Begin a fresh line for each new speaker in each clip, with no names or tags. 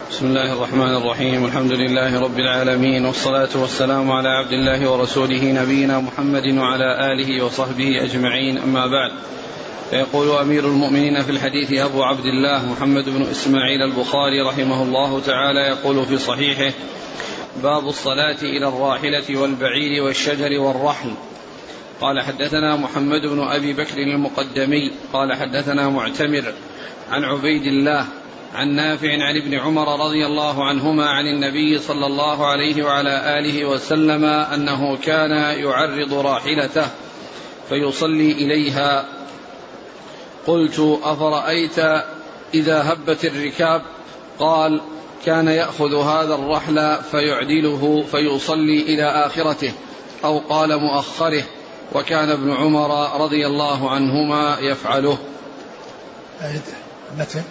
بسم الله الرحمن الرحيم. الحمد لله رب العالمين والصلاة والسلام على عبد الله ورسوله نبينا محمد وعلى آله وصحبه أجمعين. أما بعد فيقول أمير المؤمنين في الحديث أبو عبد الله محمد بن إسماعيل البخاري رحمه الله تعالى يقول في صحيحه باب الصلاة إلى الراحلة والبعير والشجر والرحل قال حدثنا محمد بن أبي بكر المقدمي قال حدثنا معتمر عن عبيد الله عن نافع عن ابن عمر رضي الله عنهما عن النبي صلى الله عليه وعلى آله وسلم أنه كان يعرض راحلته فيصلي إليها. قلت أفرأيت إذا هبت الركاب؟ قال كان يأخذ هذا الرحل فيعدله فيصلي إلى آخرته أو قال مؤخره وكان ابن عمر رضي الله عنهما يفعله.
متى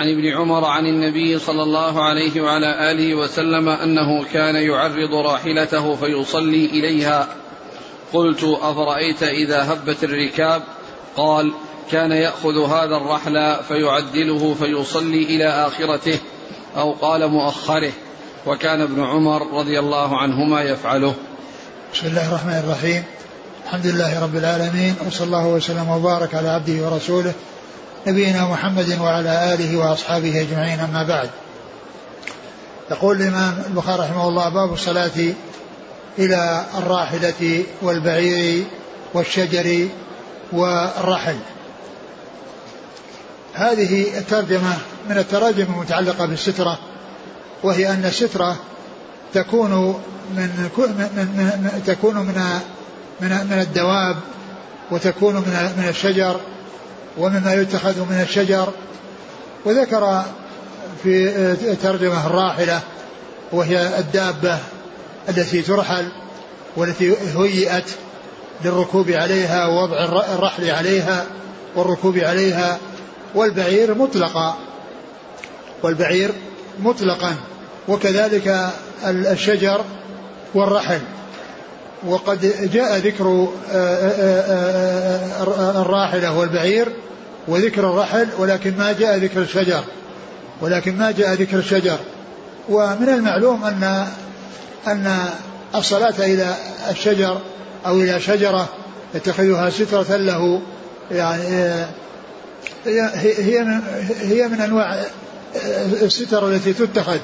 عن ابن عمر عن النبي صلى الله عليه وعلى آله وسلم أنه كان يعرض راحلته فيصلي إليها. قلت أفرأيت إذا هبت الركاب؟ قال كان يأخذ هذا الرحل فيعدله فيصلي إلى آخرته أو قال مؤخره. وكان ابن عمر رضي الله عنهما يفعله.
بسم الله الرحمن الرحيم. الحمد لله رب العالمين وصلى الله وسلم وبارك على عبده ورسوله نبينا محمد وعلى آله وأصحابه أجمعين أما بعد. يقول الإمام البخاري رحمه الله باب الصلاة إلى الراحلة والبعير والشجر والرحل. هذه الترجمة من التراجم المتعلقة بالسترة وهي أن السترة تكون من, من, تكون من من من الدواب وتكون من من الشجر ومما يتخذ من الشجر. وذكر في ترجمة الراحلة وهي الدابة التي ترحل والتي هيئت للركوب عليها ووضع الرحل عليها والركوب عليها. والبعير مطلقا. والبعير مطلقا. وكذلك الشجر والرحل. وقد جاء ذكر الراحلة والبعير وذكر الرحل ولكن ما جاء ذكر الشجر ولكن ما جاء ذكر الشجر. ومن المعلوم أن أن الصلاة إلى الشجر أو إلى شجرة يتخذها سترة له يعني هي هي من أنواع الستر التي تتخذ.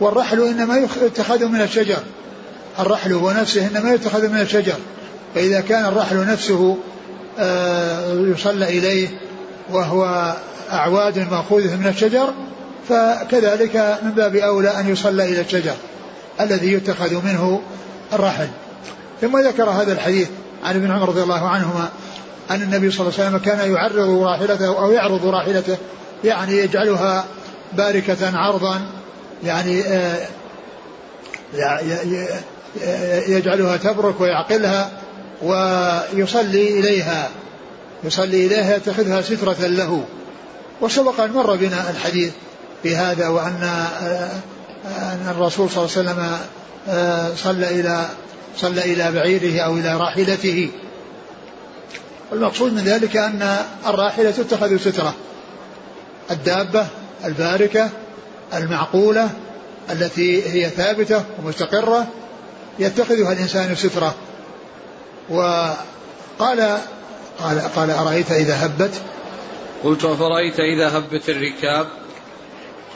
والرحل إنما يتخذ من الشجر. الرحل هو نفسه إنما يتخذ من الشجر. فإذا كان الرحل نفسه يصلى إليه وهو أعواد مأخوذة من الشجر فكذلك من باب أولى أن يصلى إلى الشجر الذي يتخذ منه الرحل. ثم ذكر هذا الحديث عن ابن عمر رضي الله عنهما أن النبي صلى الله عليه وسلم كان يعرض راحلته أو يعرض راحلته يعني يجعلها باركة عرضا يعني يجعلها تبرك ويعقلها ويصلي إليها يصلي إليها يتخذها سترة له. وسبق أن مر بنا الحديث في هذا وأن أن الرسول صلى الله عليه وسلم صلى إلى صلى إلى بعيره أو إلى راحلته. والمقصود من ذلك أن الراحلة تتخذ سترة. الدابة الباركة المعقولة التي هي ثابتة ومستقرة يتخذها الإنسان سترة. وقال قال قال أرأيت إذا هبت؟
قلت أفرأيت إذا هبت الركاب؟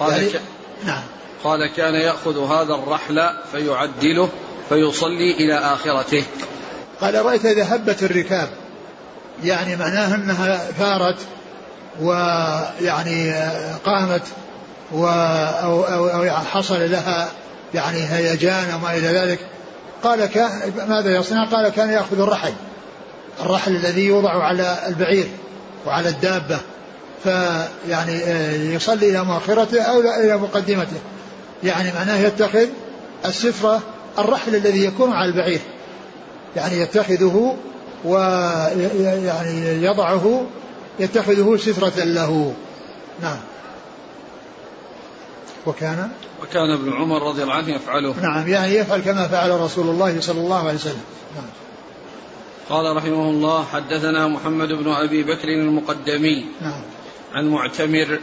قال
يعني
ك...
نعم.
قال كان يأخذ هذا الرحل فيعدله فيصلي إلى آخرته.
قال أرأيت إذا هبت الركاب؟ يعني معناها أنها ثارت ويعني قامت و أو, أو, أو حصل لها يعني هيجان وما إلى ذلك. قال ماذا يصنع؟ قال كان يأخذ الرحل. الرحل الذي يوضع على البعير وعلى الدابة. فيعني يصلي إلى مؤخرته أو إلى مقدمته. يعني معناه يتخذ السفرة الرحل الذي يكون على البعير. يعني يتخذه ويعني يضعه يتخذه سترة له. نعم. وكان
وكان ابن عمر رضي الله عنه يفعله.
نعم يعني يفعل كما فعل رسول الله صلى الله عليه وسلم. نعم.
قال رحمه الله حدثنا محمد بن أبي بكر المقدمي
نعم.
عن معتمر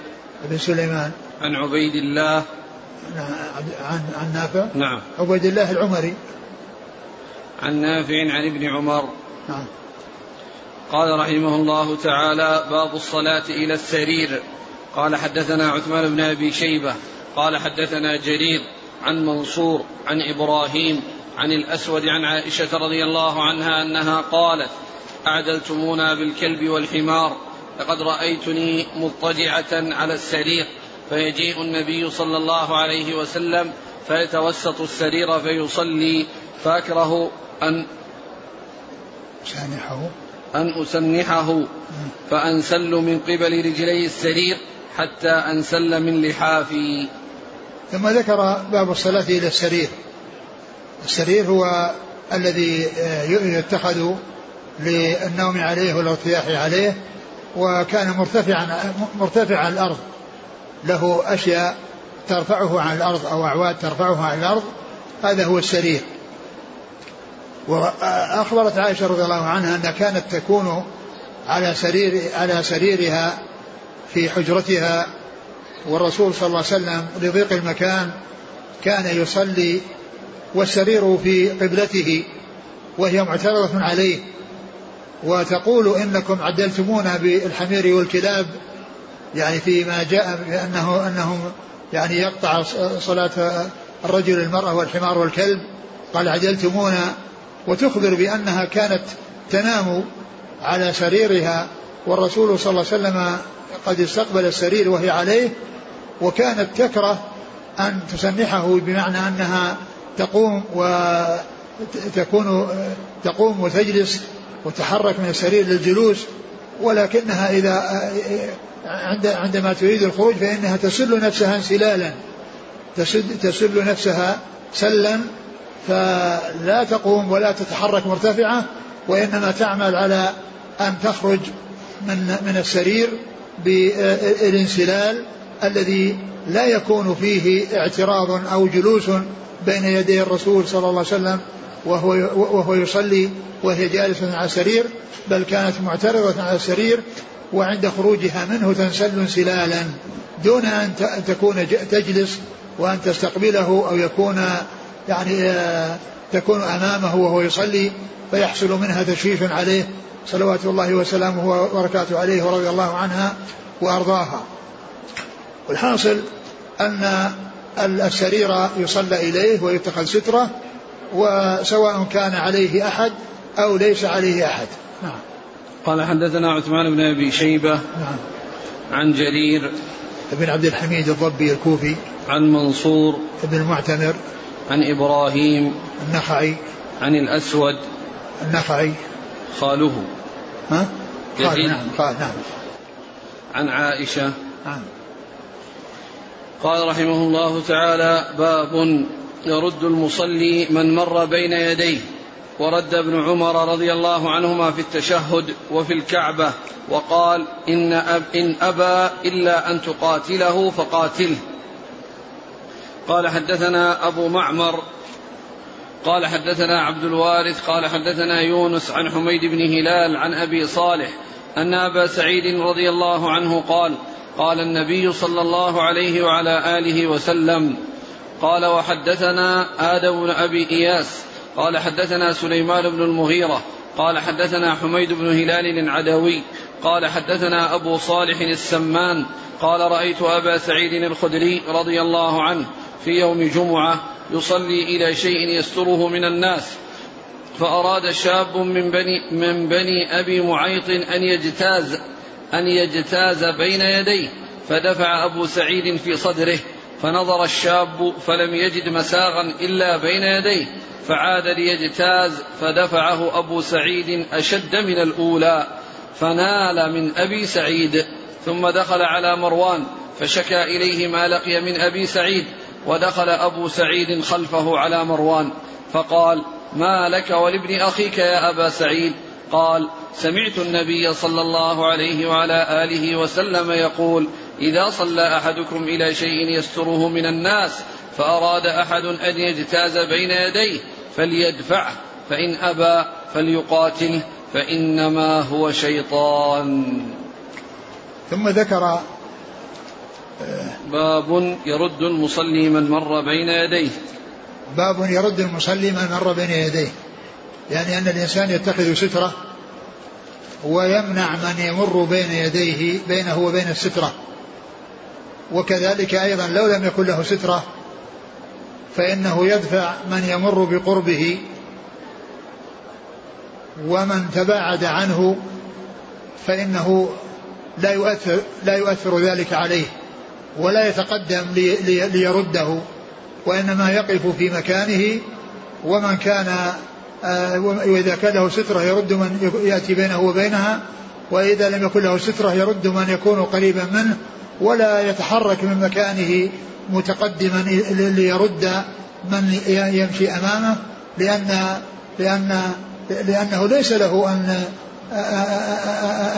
بن سليمان.
عن عبيد الله.
عن عن نافع.
نعم.
عبيد الله العمري.
عن نافع عن ابن عمر.
نعم.
قال رحمه الله تعالى باب الصلاة إلى السرير. قال حدثنا عثمان بن أبي شيبة قال حدثنا جرير عن منصور عن إبراهيم عن الأسود عن عائشة رضي الله عنها أنها قالت أعدلتمونا بالكلب والحمار لقد رأيتني مضطجعة على السرير فيجيء النبي صلى الله عليه وسلم فيتوسط السرير فيصلي فأكره أن
سانحه
أن أسنحه فأنسل من قبل رجلي السرير حتى أنسل من لحافي.
ثم ذكر باب الصلاة إلى السرير. السرير هو الذي آه، يتخذ للنوم عليه والارتياح عليه وكان مرتفعا مرتفع عن الأرض. له أشياء ترفعه عن الأرض أو أعواد ترفعه عن الأرض. هذا هو السرير. وأخبرت عائشة رضي الله عنها أنها كانت تكون على سرير على سريرها في حجرتها والرسول صلى الله عليه وسلم لضيق المكان كان يصلي والسرير في قبلته وهي معترضة عليه وتقول إنكم عدلتمونا بالحمير والكلاب يعني فيما جاء بأنه أنهم يعني يقطع صلاة الرجل المرأة والحمار والكلب قال عدلتمونا وتخبر بأنها كانت تنام على سريرها والرسول صلى الله عليه وسلم قد استقبل السرير وهي عليه وكانت تكره أن تسنحه بمعنى أنها تقوم وتكون تقوم وتجلس وتحرك من السرير للجلوس ولكنها إذا عند عندما تريد الخروج فإنها تسل نفسها انسلالا تسل نفسها سلا فلا تقوم ولا تتحرك مرتفعة وإنما تعمل على أن تخرج من من السرير بالانسلال الذي لا يكون فيه اعتراض أو جلوس بين يدي الرسول صلى الله عليه وسلم وهو وهو يصلي وهي جالسة على السرير بل كانت معترضة على السرير وعند خروجها منه تنسل انسلالا دون أن تكون تجلس وأن تستقبله أو يكون يعني آه، تكون أمامه وهو يصلي فيحصل منها تشريف عليه صلوات الله وسلامه وبركاته عليه ورضي الله عنها وأرضاها. والحاصل أن السرير يصلى إليه ويتخذ سترة وسواء كان عليه أحد أو ليس عليه أحد. نعم.
قال حدثنا عثمان بن أبي شيبة
نعم.
عن جرير
بن عبد الحميد الضبي الكوفي
عن منصور
بن المعتمر
عن إبراهيم
النخعي
عن الأسود
النخعي
خاله.
ها؟ قال نعم قال نعم.
عن عائشة.
نعم.
قال رحمه الله تعالى باب يرد المصلي من مر بين يديه. ورد ابن عمر رضي الله عنهما في التشهد وفي الكعبة وقال إن, أب إن أبى إلا أن تقاتله فقاتله. قال حدثنا أبو معمر قال حدثنا عبد الوارث قال حدثنا يونس عن حميد بن هلال عن أبي صالح أن أبا سعيد رضي الله عنه قال قال النبي صلى الله عليه وعلى آله وسلم قال وحدثنا آدم بن أبي إياس قال حدثنا سليمان بن المغيرة قال حدثنا حميد بن هلال العدوي قال حدثنا أبو صالح السمان قال رأيت أبا سعيد الخدري رضي الله عنه في يوم جمعة يصلي إلى شيء يستره من الناس فأراد شاب من بني من بني أبي معيط أن يجتاز أن يجتاز بين يديه فدفع أبو سعيد في صدره فنظر الشاب فلم يجد مساغا إلا بين يديه فعاد ليجتاز فدفعه أبو سعيد أشد من الأولى فنال من أبي سعيد ثم دخل على مروان فشكى إليه ما لقي من أبي سعيد ودخل أبو سعيد خلفه على مروان فقال ما لك ولابن أخيك يا أبا سعيد؟ قال سمعت النبي صلى الله عليه وعلى آله وسلم يقول إذا صلى أحدكم إلى شيء يستره من الناس فأراد أحد أن يجتاز بين يديه فليدفعه فإن أبى فليقاتله فإنما هو شيطان.
ثم ذكر
باب يرد المصلي من مر بين يديه.
باب يرد المصلي من مر بين يديه. يعني أن الإنسان يتخذ سترة ويمنع من يمر بين يديه بينه وبين السترة. وكذلك أيضا لو لم يكن له سترة فإنه يدفع من يمر بقربه ومن تباعد عنه فإنه لا يؤثر لا يؤثر ذلك عليه. ولا يتقدم لي لي ليرده وإنما يقف في مكانه ومن كان آه، وإذا كان له سترة يرد من يأتي بينه وبينها وإذا لم يكن له سترة يرد من يكون قريبا منه ولا يتحرك من مكانه متقدما ليرد من يمشي أمامه لأن لأن لأنه ليس له أن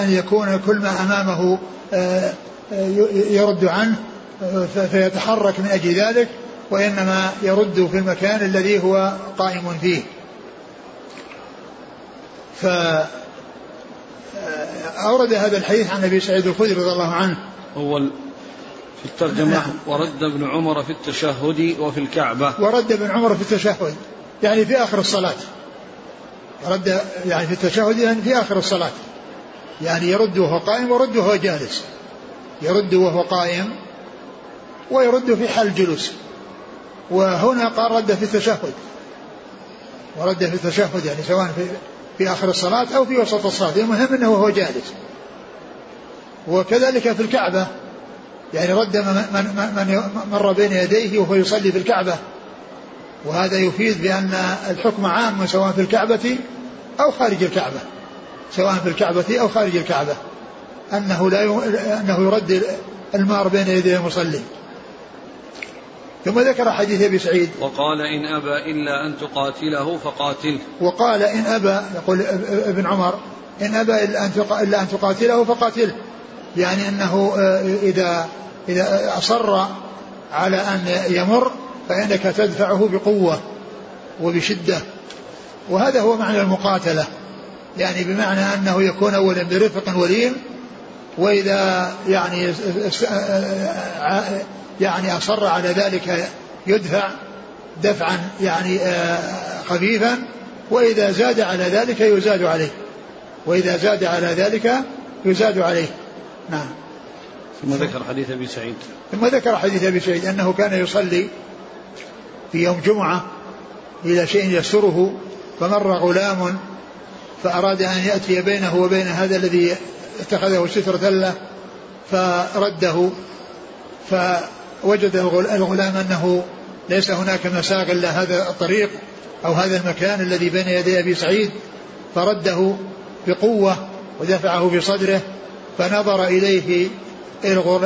أن يكون كل ما أمامه يرد عنه فيتحرك من أجل ذلك وإنما يرد في المكان الذي هو قائم فيه. فأورد هذا الحديث عن أبي سعيد الخدري رضي الله عنه.
هو في الترجمة نعم. ورد ابن عمر في التشهد وفي الكعبة.
ورد ابن عمر في التشهد يعني في آخر الصلاة. رد يعني في التشهد يعني في آخر الصلاة. يعني يرد وهو قائم ويرد وهو جالس. يرد وهو قائم ويرد في حال الجلوس. وهنا قال رد في التشهد. ورد في التشهد يعني سواء في في آخر الصلاة أو في وسط الصلاة. المهم أنه وهو جالس. وكذلك في الكعبة. يعني رد من, من, من مر بين يديه وهو يصلي في الكعبة. وهذا يفيد بأن الحكم عام سواء في الكعبة أو خارج الكعبة. سواء في الكعبة أو خارج الكعبة. أنه لا أنه يرد المار بين يدي المصلي. ثم ذكر حديث أبي سعيد.
وقال إن أبى إلا أن تقاتله فقاتله.
وقال إن أبى يقول ابن عمر إن أبى إلا أن إلا أن تقاتله فقاتله. يعني أنه آه، إذا إذا أصر على أن يمر فإنك تدفعه بقوة وبشدة. وهذا هو معنى المقاتلة. يعني بمعنى أنه يكون اولا برفق ولين وإذا يعني يعني أصر على ذلك يدفع دفعا يعني خفيفا وإذا زاد على ذلك يزاد عليه. وإذا زاد على ذلك يزاد عليه. نعم.
ثم ذكر حديث أبي سعيد.
ثم ذكر حديث أبي سعيد أنه كان يصلي في يوم جمعة إلى شيء يسره فمر غلام فأراد أن يأتي بينه وبين هذا الذي اتخذه سترة له فرده ف وجد الغلام أنه ليس هناك مساغ إلا هذا الطريق أو هذا المكان الذي بين يدي أبي سعيد فرده بقوة ودفعه بصدره فنظر إليه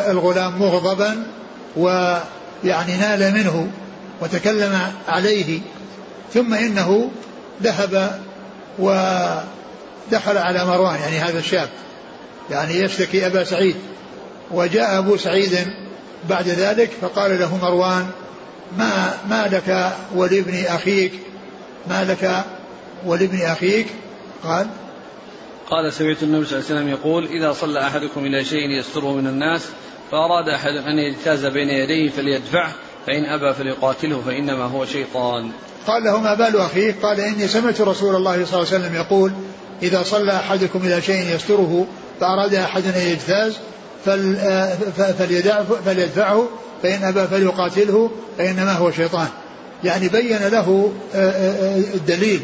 الغلام مغضبا ويعني نال منه وتكلم عليه ثم إنه ذهب ودخل على مروان يعني هذا الشاب. يعني يشتكي أبا سعيد. وجاء أبو سعيد بعد ذلك فقال له مروان ما ما لك ولابن أخيك؟ ما لك ولابن أخيك؟ قال
قال سمعت النبي صلى الله عليه وسلم يقول إذا صلى أحدكم إلى شيء يستره من الناس فأراد أحد أن يجتاز بين يديه فليدفعه فإن أبى فليقاتله فإنما هو شيطان.
قال له ما بال أخيك؟ قال إني سمعت رسول الله صلى الله عليه وسلم يقول إذا صلى أحدكم إلى شيء يستره فأراد أحد أن يجتاز فليدفعه فإن أبى فليقاتله فإنما هو شيطان. يعني بين له الدليل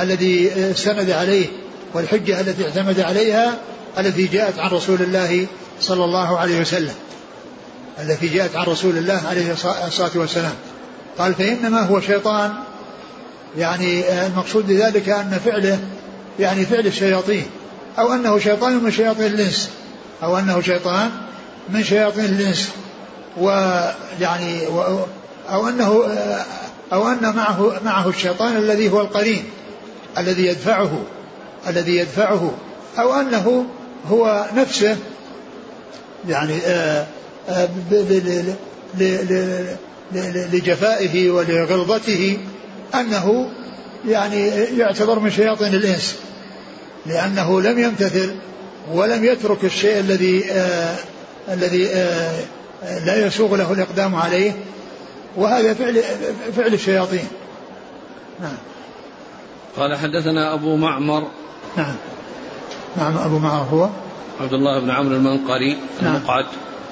الذي استند عليه والحجة التي اعتمد عليها التي جاءت عن رسول الله صلى الله عليه وسلم. التي جاءت عن رسول الله عليه الصلاة والسلام. قال فإنما هو شيطان. يعني المقصود بذلك أن فعله يعني فعل الشياطين. أو أنه شيطان من شياطين الإنس. أو أنه شيطان من شياطين الإنس. ويعني أو أنه أو أن معه معه الشيطان الذي هو القرين الذي يدفعه الذي يدفعه. أو أنه هو نفسه. يعني لجفائه ولغلظته أنه يعني يعتبر من شياطين الإنس. لأنه لم يمتثل ولم يترك الشيء الذي آه الذي آه لا يسوغ له الإقدام عليه وهذا فعل فعل الشياطين. نعم.
قال حدثنا أبو معمر.
نعم. نعم أبو معمر هو؟
عبد الله بن عمرو المنقري نعم. المقعد.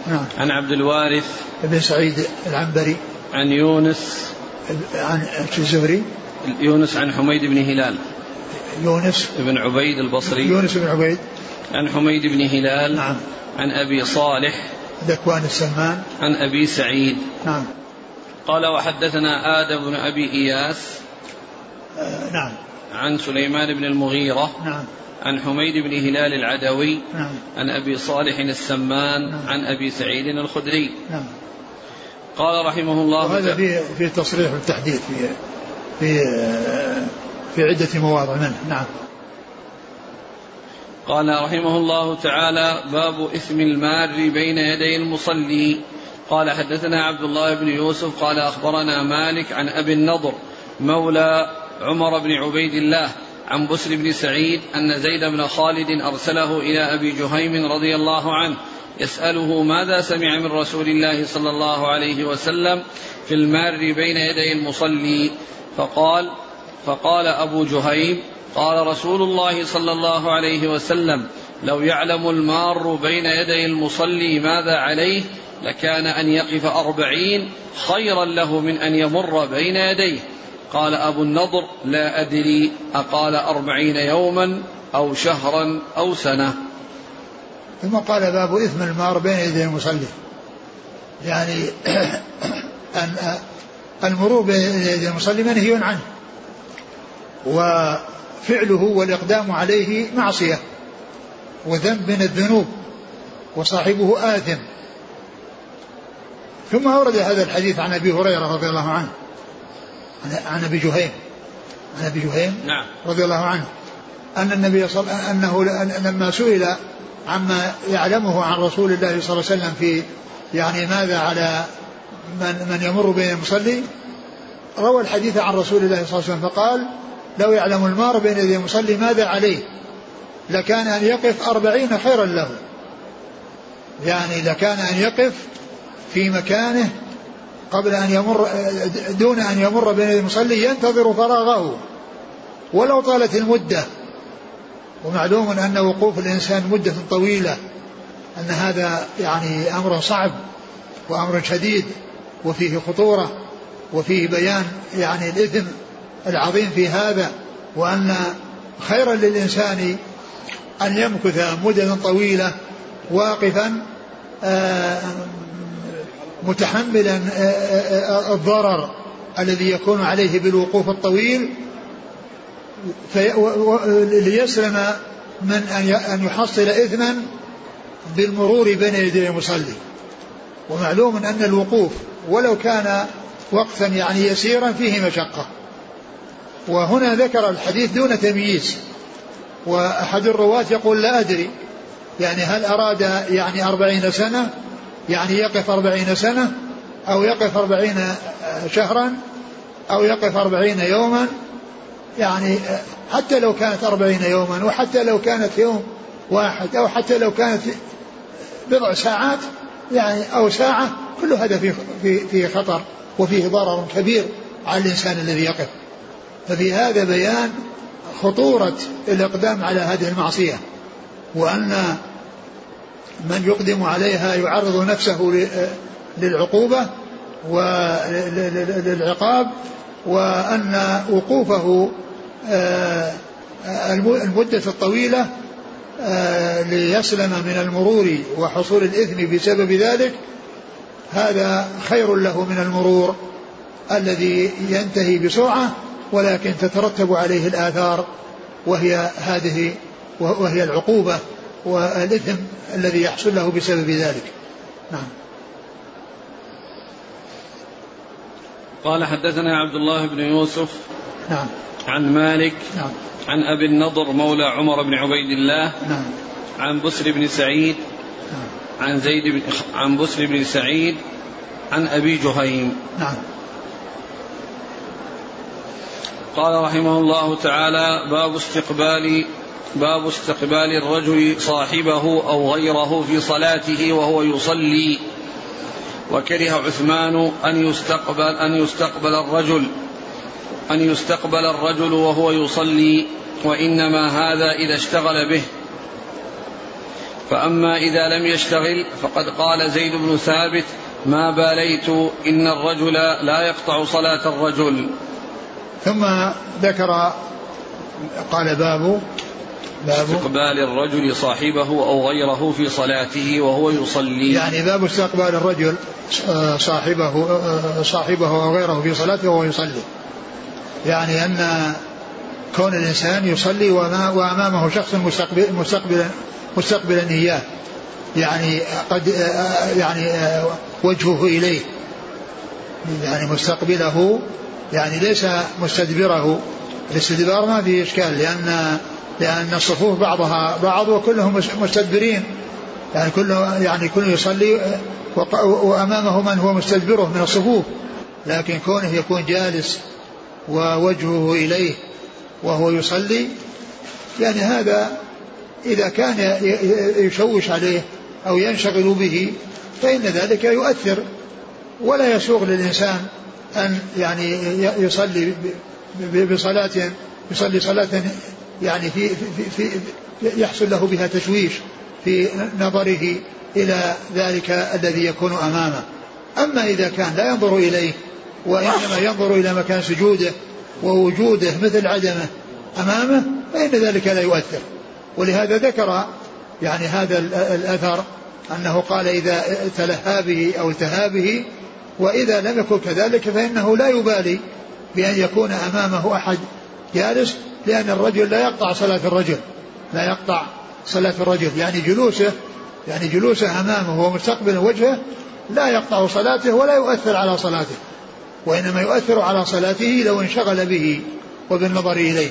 نعم. عن عبد الوارث.
بن سعيد العنبري.
عن يونس.
عن الزهري.
يونس عن حميد بن هلال.
يونس.
بن عبيد البصري.
يونس بن عبيد.
عن حميد بن هلال. نعم. عن أبي صالح.
ذكوان السمان
عن أبي سعيد.
نعم.
قال وحدثنا آدم بن أبي إياس.
آه نعم.
عن سليمان بن المغيرة.
نعم.
عن حميد بن هلال العدوي.
نعم.
عن أبي صالح السمان. نعم. عن أبي سعيد الخدري.
نعم.
قال رحمه الله
وهذا في في تصريح التحديث في في في عدة مواضع. منه نعم.
قال رحمه الله تعالى باب إثم المار بين يدي المصلي. قال حدثنا عبد الله بن يوسف قال أخبرنا مالك عن أبي النضر مولى عمر بن عبيد الله عن بسر بن سعيد أن زيد بن خالد أرسله إلى أبي جهيم رضي الله عنه يسأله ماذا سمع من رسول الله صلى الله عليه وسلم في المار بين يدي المصلي. فقال فقال أبو جهيم قال رسول الله صلى الله عليه وسلم لو يعلم المار بين يدي المصلي ماذا عليه لكان أن يقف أربعين خيرا له من أن يمر بين يديه. قال أبو النضر لا أدري أقال أربعين يوما أو شهرا أو سنة.
ثم قال باب إثم المار بين يدي المصلي. يعني أن المرور بين يدي المصلي منهي عنه. وفعله والإقدام عليه معصية وذنب من الذنوب وصاحبه آثم. ثم أورد هذا الحديث عن أبي هريرة رضي الله عنه. عن أبي جهيم. عن أبي جهيم
نعم.
رضي الله عنه. أن النبي صلى أنه لما سئل عما يعلمه عن رسول الله صلى الله عليه وسلم في يعني ماذا على من من يمر بين المصلي روى الحديث عن رسول الله صلى الله عليه وسلم فقال لو يعلم المار بين يدي المصلي ماذا عليه لكان أن يقف أربعين خيرا له. يعني لكان أن يقف في مكانه قبل أن يمر دون أن يمر بين المصلي ينتظر فراغه. ولو طالت المدة. ومعلوم أن وقوف الإنسان مدة طويلة أن هذا يعني أمر صعب وأمر شديد وفيه خطورة وفيه بيان يعني الإثم. العظيم في هذا وأن خيرا للإنسان أن يمكث مدة طويلة واقفا آه، متحملا آه، آه، الضرر الذي يكون عليه بالوقوف الطويل ليسلم من أن يحصل إثما بالمرور بين يدي المصلي. ومعلوم أن الوقوف ولو كان وقتا يعني يسيرا فيه مشقة. وهنا ذكر الحديث دون تمييز. وأحد الرواة يقول لا أدري. يعني هل أراد يعني أربعين سنة؟ يعني يقف أربعين سنة؟ أو يقف أربعين شهرا؟ أو يقف أربعين يوما؟ يعني حتى لو كانت أربعين يوما وحتى لو كانت يوم واحد أو حتى لو كانت بضع ساعات يعني أو ساعة كل هذا فيه خطر وفيه ضرر كبير على الإنسان الذي يقف. ففي هذا بيان خطورة الإقدام على هذه المعصية وأن من يقدم عليها يعرض نفسه للعقوبة وللعقاب وأن وقوفه آه، المدة الطويلة آه، ليسلم من المرور وحصول الإثم بسبب ذلك هذا خير له من المرور الذي ينتهي بسرعة ولكن تترتب عليه الآثار وهي هذه وهي العقوبة والإثم الذي يحصل له بسبب ذلك. نعم.
قال حدثنا عبد الله بن يوسف
نعم.
عن مالك
نعم.
عن أبي النضر مولى عمر بن عبيد الله
نعم.
عن بسر بن سعيد
نعم.
عن زيد بن عن بسر بن سعيد عن أبي جهيم.
نعم.
قال رحمه الله تعالى باب استقبال باب استقبال الرجل صاحبه أو غيره في صلاته وهو يصلي. وكره عثمان أن يستقبل أن يستقبل الرجل أن يستقبل الرجل وهو يصلي وإنما هذا إذا اشتغل به. فأما إذا لم يشتغل فقد قال زيد بن ثابت ما باليت إن الرجل لا يقطع صلاة الرجل.
ثم ذكر قال باب
باب استقبال الرجل صاحبه أو غيره في صلاته وهو يصلي.
يعني باب استقبال الرجل آه، صاحبه آه، صاحبه أو غيره في صلاته وهو يصلي. يعني أن كون الإنسان يصلي وأمامه شخص مستقبل مستقبلا مستقبلا إياه. يعني قد آه، يعني وجهه إليه. يعني مستقبله يعني ليس مستدبره. الاستدبار ما فيه إشكال لأن لأن الصفوف بعضها بعض وكلهم مستدبرين. يعني كله يعني كله يصلي وأمامه من هو مستدبره من الصفوف. لكن كونه يكون جالس ووجهه إليه وهو يصلي يعني هذا إذا كان يشوش عليه أو ينشغل به فإن ذلك يؤثر ولا يسوغ للإنسان أن يعني يصلي بصلاة يصلي صلاة يعني في, في, في, يحصل له بها تشويش في نظره إلى ذلك الذي يكون أمامه. أما إذا كان لا ينظر إليه وإنما ينظر إلى مكان سجوده ووجوده مثل عدمه أمامه فإن ذلك لا يؤثر. ولهذا ذكر يعني هذا الأثر أنه قال إذا تلهى به أو التهى به وإذا لم يكن كذلك فإنه لا يبالي بأن يكون أمامه أحد جالس لأن الرجل لا يقطع صلاة الرجل لا يقطع صلاة الرجل. يعني جلوسه يعني جلوسه أمامه ومستقبل وجهه لا يقطع صلاته ولا يؤثر على صلاته وإنما يؤثر على صلاته لو انشغل به وبالنظر إليه.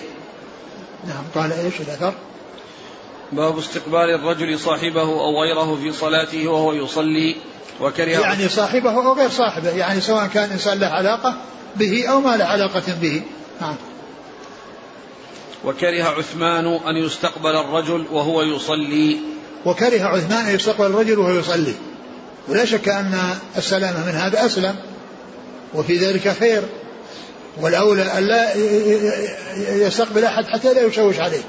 نعم قال إيش الأثر؟
باب استقبال الرجل صاحبه أو غيره في صلاته وهو يصلي وكره.
يعني صاحبه أو غير صاحبه يعني سواء كان إنسان له علاقة به أو ما له علاقة به. نعم.
وكره عثمان أن يستقبل الرجل وهو يصلي.
وكره عثمان أن يستقبل الرجل وهو يصلي. ولا شك أن السلامة من هذا أسلم وفي ذلك خير. والأولى ألا يستقبل أحد حتى لا يشوش عليه.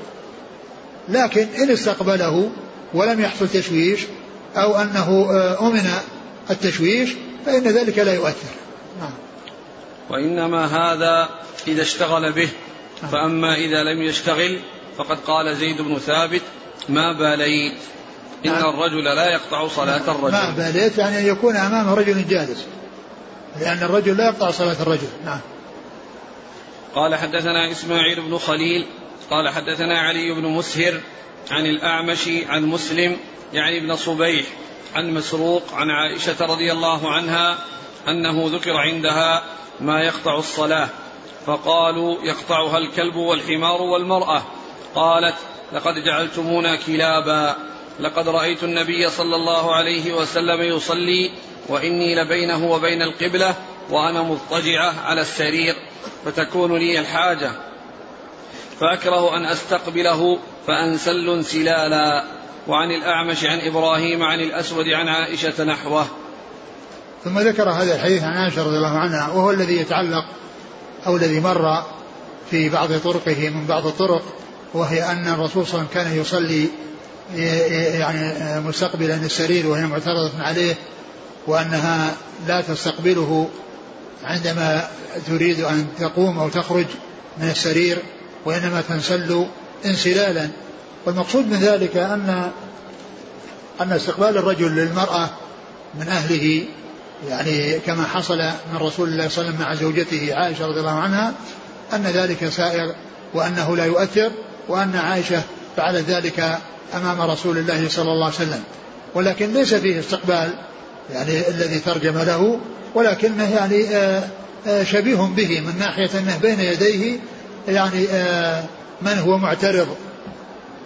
لكن إن استقبله ولم يحصل تشويش أو أنه أمن التشويش فإن ذلك لا يؤثر. نعم.
وإنما هذا إذا اشتغل به. فأما إذا لم يشتغل فقد قال زيد بن ثابت ما باليت؟ إن نعم. الرجل لا يقطع صلاة الرجل.
ما باليت يعني أن يكون أمام رجل جالس. لأن الرجل لا يقطع صلاة الرجل. نعم.
قال حدثنا إسماعيل بن خليل قال حدثنا علي بن مسهر عن الأعمش عن مسلم يعني ابن صبيح عن مسروق عن عائشة رضي الله عنها أنه ذكر عندها ما يقطع الصلاة فقالوا يقطعها الكلب والحمار والمرأة قالت لقد جعلتمونا كلابا لقد رأيت النبي صلى الله عليه وسلم يصلي وإني لبينه وبين القبلة وأنا مضطجعة على السرير فتكون لي الحاجة. فأكره أن أستقبله فأنسل انسلالا. وعن الأعمش عن إبراهيم عن الأسود عن عائشة نحوه.
ثم ذكر هذا الحديث عن عائشة رضي الله عنها وهو الذي يتعلق أو الذي مر في بعض طرقه من بعض الطرق وهي أن الرسول صلى الله عليه وسلم كان يصلي يعني مستقبلا السرير وهي معترضة عليه وأنها لا تستقبله عندما تريد أن تقوم أو تخرج من السرير. وإنما تنسل انسلالا. والمقصود من ذلك أن أن استقبال الرجل للمرأة من أهله يعني كما حصل من رسول الله صلى الله عليه وسلم مع زوجته عائشة رضي الله عنها أن ذلك سائر وأنه لا يؤثر وأن عائشة فعلت ذلك أمام رسول الله صلى الله عليه وسلم. ولكن ليس فيه استقبال يعني الذي ترجم له ولكنه يعني آه، آه، شبيه به من ناحية أنه بين يديه يعني آه، من هو معترض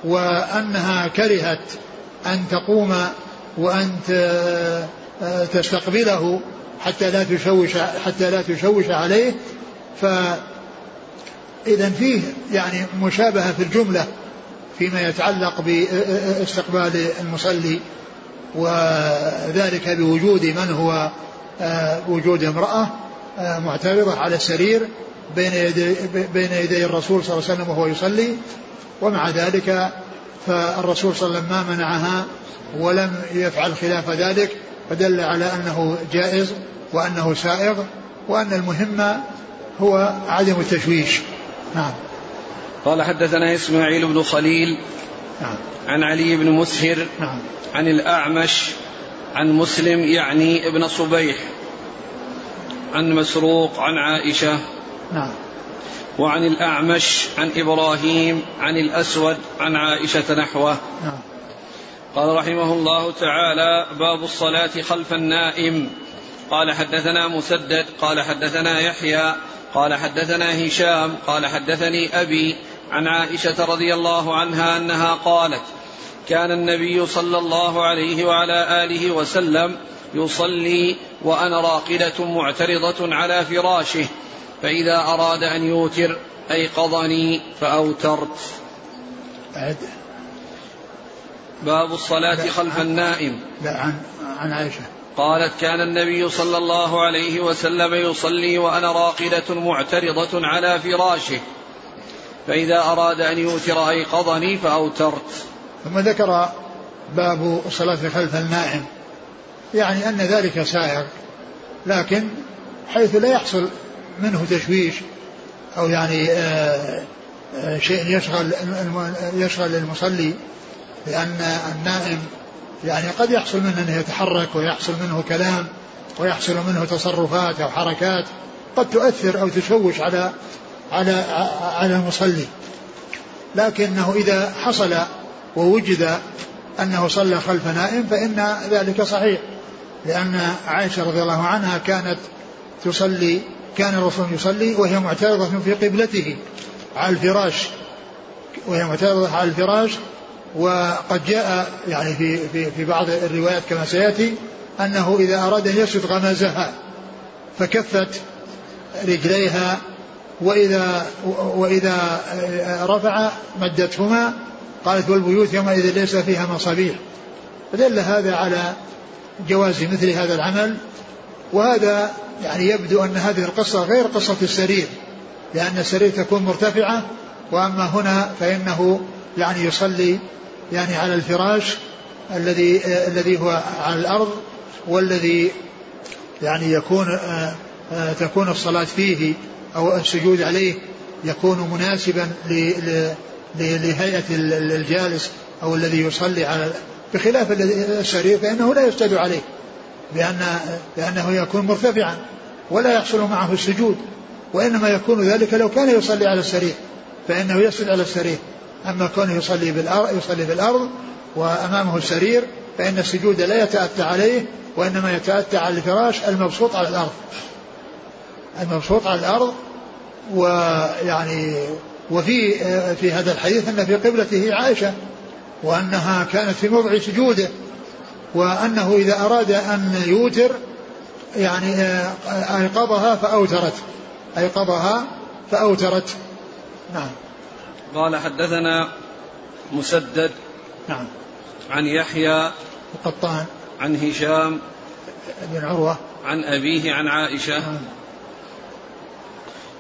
وأنها كرهت أن تقوم وأن تستقبله حتى لا تشوش حتى لا تشوش عليه. ف إذا فيه يعني مشابهة في الجملة فيما يتعلق باستقبال المصلي وذلك بوجود من هو آه، وجود امرأة آه، معترضة على السرير. بين يدي, بين يدي الرسول صلى الله عليه وسلم وهو يصلي ومع ذلك فالرسول صلى الله عليه وسلم ما منعها ولم يفعل خلاف ذلك فدل على أنه جائز وأنه سائغ وأن المهم هو عدم التشويش. نعم.
قال حدثنا إسماعيل بن خليل نعم. عن علي بن مسهر نعم. عن الأعمش عن مسلم يعني ابن صبيح عن مسروق عن عائشة نعم. وعن الأعمش عن إبراهيم عن الأسود عن عائشة نحوه. نعم. قال رحمه الله تعالى باب الصلاة خلف النائم. قال حدثنا مسدد قال حدثنا يحيى قال حدثنا هشام قال حدثني أبي عن عائشة رضي الله عنها أنها قالت كان النبي صلى الله عليه وعلى آله وسلم يصلي وأنا راقدة معترضة على فراشه. فإذا أراد أن يوتر أيقظني فأوترت. أعد باب الصلاة خلف النائم.
لا عن عن عائشة.
قالت كان النبي صلى الله عليه وسلم يصلي وأنا راقدة معترضة على فراشه. فإذا أراد أن يوتر أيقظني فأوترت.
ثم ذكر باب الصلاة خلف النائم. يعني أن ذلك سائر لكن حيث لا يحصل منه تشويش أو يعني آه، آه، شيء يشغل يشغل المصلي لأن النائم يعني قد يحصل منه أنه يتحرك ويحصل منه كلام ويحصل منه تصرفات أو حركات قد تؤثر أو تشوش على على على المصلي. لكنه إذا حصل ووجد أنه صلى خلف نائم فإن ذلك صحيح لأن عائشة رضي الله عنها كانت تصلي كان الرسول يصلي وهي معترضة في قبلته على الفراش وهي معترضة على الفراش. وقد جاء يعني في في في بعض الروايات كما سيأتي أنه إذا أراد أن يسجد غمزها فكفت رجليها وإذا وإذا رفع مدتهما قالت والبيوت يومئذ ليس فيها مصابيح. فدل هذا على جواز مثل هذا العمل. وهذا يعني يبدو أن هذه القصة غير قصة السرير لأن السرير تكون مرتفعة وأما هنا فإنه يعني يصلي يعني على الفراش الذي الذي هو على الأرض والذي يعني يكون تكون الصلاة فيه أو السجود عليه يكون مناسبا لهيئة الجالس أو الذي يصلي على بخلاف السرير فإنه لا يسجد عليه. لأن لأنه يكون مرتفعا ولا يحصل معه السجود وإنما يكون ذلك لو كان يصلي على السرير فإنه يسجد على السرير. أما كونه يصلي بالأرض يصلي في الأرض وأمامه السرير فإن السجود لا يتأتى عليه وإنما يتأتى على الفراش المبسوط على الأرض. المبسوط على الأرض ويعني وفي في هذا الحديث أن في قبلته عائشة وأنها كانت في موضع سجوده وأنه إذا أراد أن يوتر يعني أيقظها فأوترت. أيقظها فأوترت. نعم.
قال حدثنا مسدد
نعم.
عن يحيى
القطان.
عن هشام
بن عروة.
عن أبيه عن عائشة. نعم.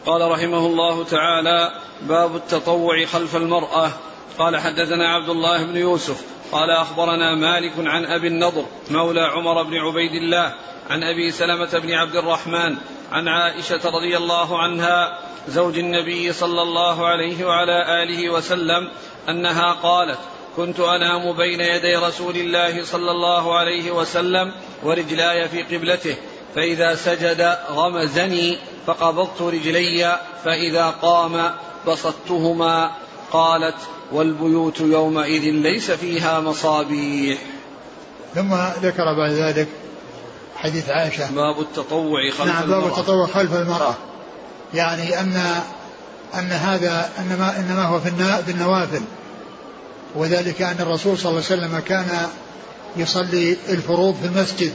قال رحمه الله تعالى باب التطوع خلف المرأة. قال حدثنا عبد الله بن يوسف قال أخبرنا مالك عن أبي النضر مولى عمر بن عبيد الله عن أبي سلمة بن عبد الرحمن عن عائشة رضي الله عنها زوج النبي صلى الله عليه وعلى آله وسلم أنها قالت كنت أنام بين يدي رسول الله صلى الله عليه وسلم ورجلاي في قبلته فإذا سجد غمزني فقبضت رجلي فإذا قام بسطتهما قالت والبيوت يومئذ ليس فيها مصابيح.
ثم ذكر بعد ذلك حديث عائشة.
باب التطوع خلف
نعم باب التطوع خلف المرأة. يعني أن أن هذا إنما إنما هو في النوافل. وذلك أن الرسول صلى الله عليه وسلم كان يصلي الفروض في المسجد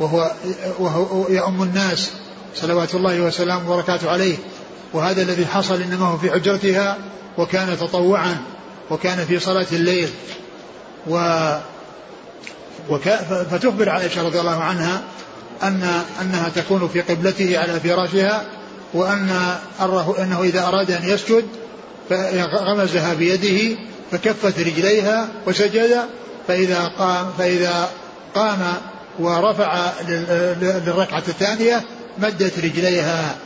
وهو وهو يؤم الناس صلوات الله وسلامه وبركاته عليه. وهذا الذي حصل إنما هو في حجرتها وكان تطوعا وكان في صلاة الليل و فتخبر عائشة رضي الله عنها أن أنها تكون في قبلته على فراشها وأن أنه إذا أراد أن يسجد فغمزها بيده فكفت رجليها وسجد فإذا قام فإذا قام ورفع للركعة الثانية مدت رجليها.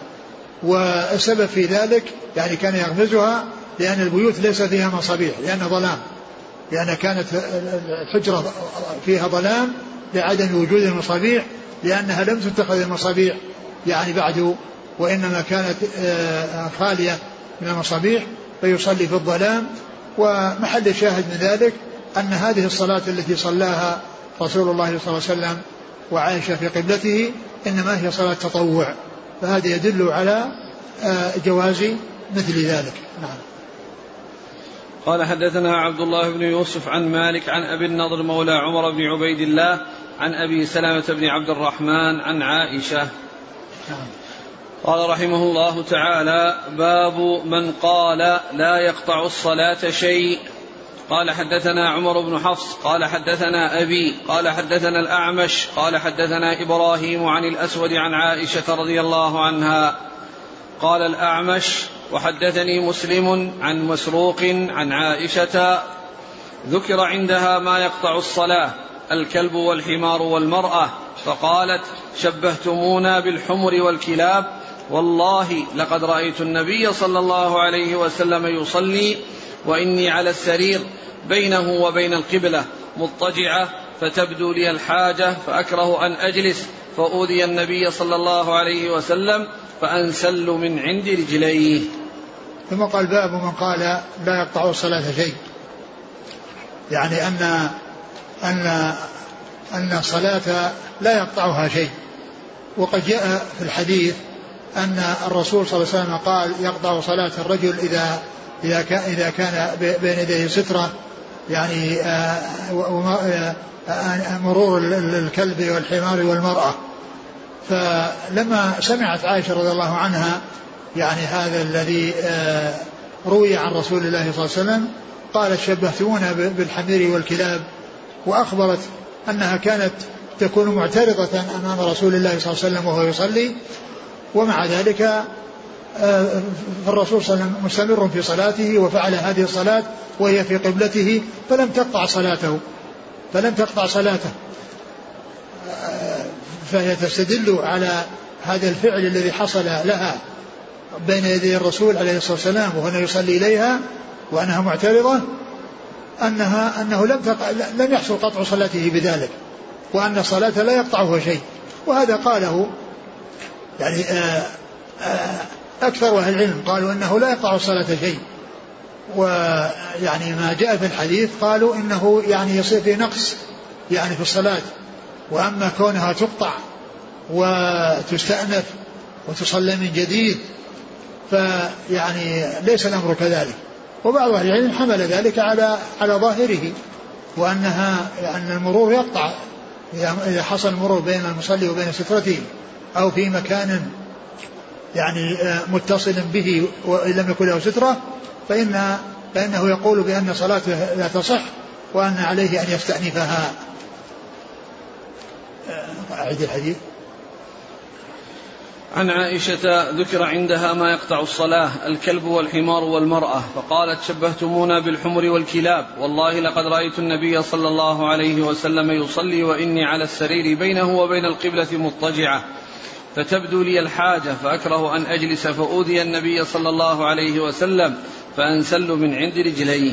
والسبب في ذلك يعني كان يغمزها لأن البيوت ليس فيها مصابيح لأن ظلام. لأن كانت الحجرة فيها ظلام لعدم وجود المصابيح لأنها لم تتخذ المصابيح. يعني بعد وإنما كانت آه، خالية من المصابيح فيصلي في الظلام. ومحل الشاهد من ذلك أن هذه الصلاة التي صلاها رسول الله صلى الله عليه وسلم وعائشة في قبلته إنما هي صلاة تطوع. فهذا يدل على آه، جواز مثل ذلك. نعم.
قال حدثنا عبد الله بن يوسف عن مالك عن أبي النضر مولى عمر بن عبيد الله عن أبي سلمه بن عبد الرحمن عن عائشة نعم. قال رحمه الله تعالى باب من قال لا يقطع الصلاة شيء قال حدثنا عمر بن حفص قال حدثنا أبي قال حدثنا الأعمش قال حدثنا إبراهيم عن الأسود عن عائشة رضي الله عنها قال الأعمش وحدثني مسلم عن مسروق عن عائشة ذكر عندها ما يقطع الصلاة الكلب والحمار والمرأة فقالت شبهتمونا بالحمر والكلاب والله لقد رأيت النبي صلى الله عليه وسلم يصلي وإني على السرير بينه وبين القبلة مضطجعة فتبدو لي الحاجة فأكره أن أجلس فأوذي النبي صلى الله عليه وسلم فأنسل من عند رجليه.
ثم قال باب من قال لا يقطع الصلاة شيء. يعني أن أن أن الصلاه لا يقطعها شيء. وقد جاء في الحديث أن الرسول صلى الله عليه وسلم قال يقطع صلاة الرجل إذا إذا كان إذا كان بين يديه سترة. يعني آه، آه، مرور الكلب والحمار والمرأة. فلما سمعت عائشة رضي الله عنها يعني هذا الذي آه، روي عن رسول الله صلى الله عليه وسلم قالت شبهتمونا بالحمير والكلاب. وأخبرت أنها كانت تكون معترضة أمام رسول الله صلى الله عليه وسلم وهو يصلي. ومع ذلك فالرسول صلى الله عليه وسلم مستمر في صلاته وفعل هذه الصلاة وهي في قبلته فلم تقطع صلاته فلم تقطع صلاته. فهي تستدل على هذا الفعل الذي حصل لها بين يدي الرسول عليه الصلاة والسلام وهو يصلي إليها وأنها معترضة أنها أنه لم تقع لم يحصل قطع صلاته بذلك وأن الصلاة لا يقطعها شيء. وهذا قاله يعني آآ آآ أكثر أهل العلم قالوا أنه لا يقطع الصلاة شيء. ويعني ما جاء في الحديث قالوا إنه يعني يصير في نقص يعني في الصلاة. وأما كونها تقطع وتستأنف وتصلى من جديد فيعني ليس الأمر كذلك. وبعض أهل العلم حمل ذلك على على ظاهره وأنها أن المرور يقطع إذا حصل المرور بين المصلي وبين سترته أو في مكان يعني آه، متصل به وإن لم يكن له سترة فإن فإنه يقول بأن صلاته لا تصح وأن عليه أن يستأنفها. أعيد الحديث.
عن عائشة ذكر عندها ما يقطع الصلاة الكلب والحمار والمرأة فقالت شبهتمونا بالحمر والكلاب والله لقد رأيت النبي صلى الله عليه وسلم يصلي وإني على السرير بينه وبين القبلة مضطجعة فتبدو لي الحاجة فأكره أن أجلس فأوذي النبي صلى الله عليه وسلم فأنسل من عند رجليه.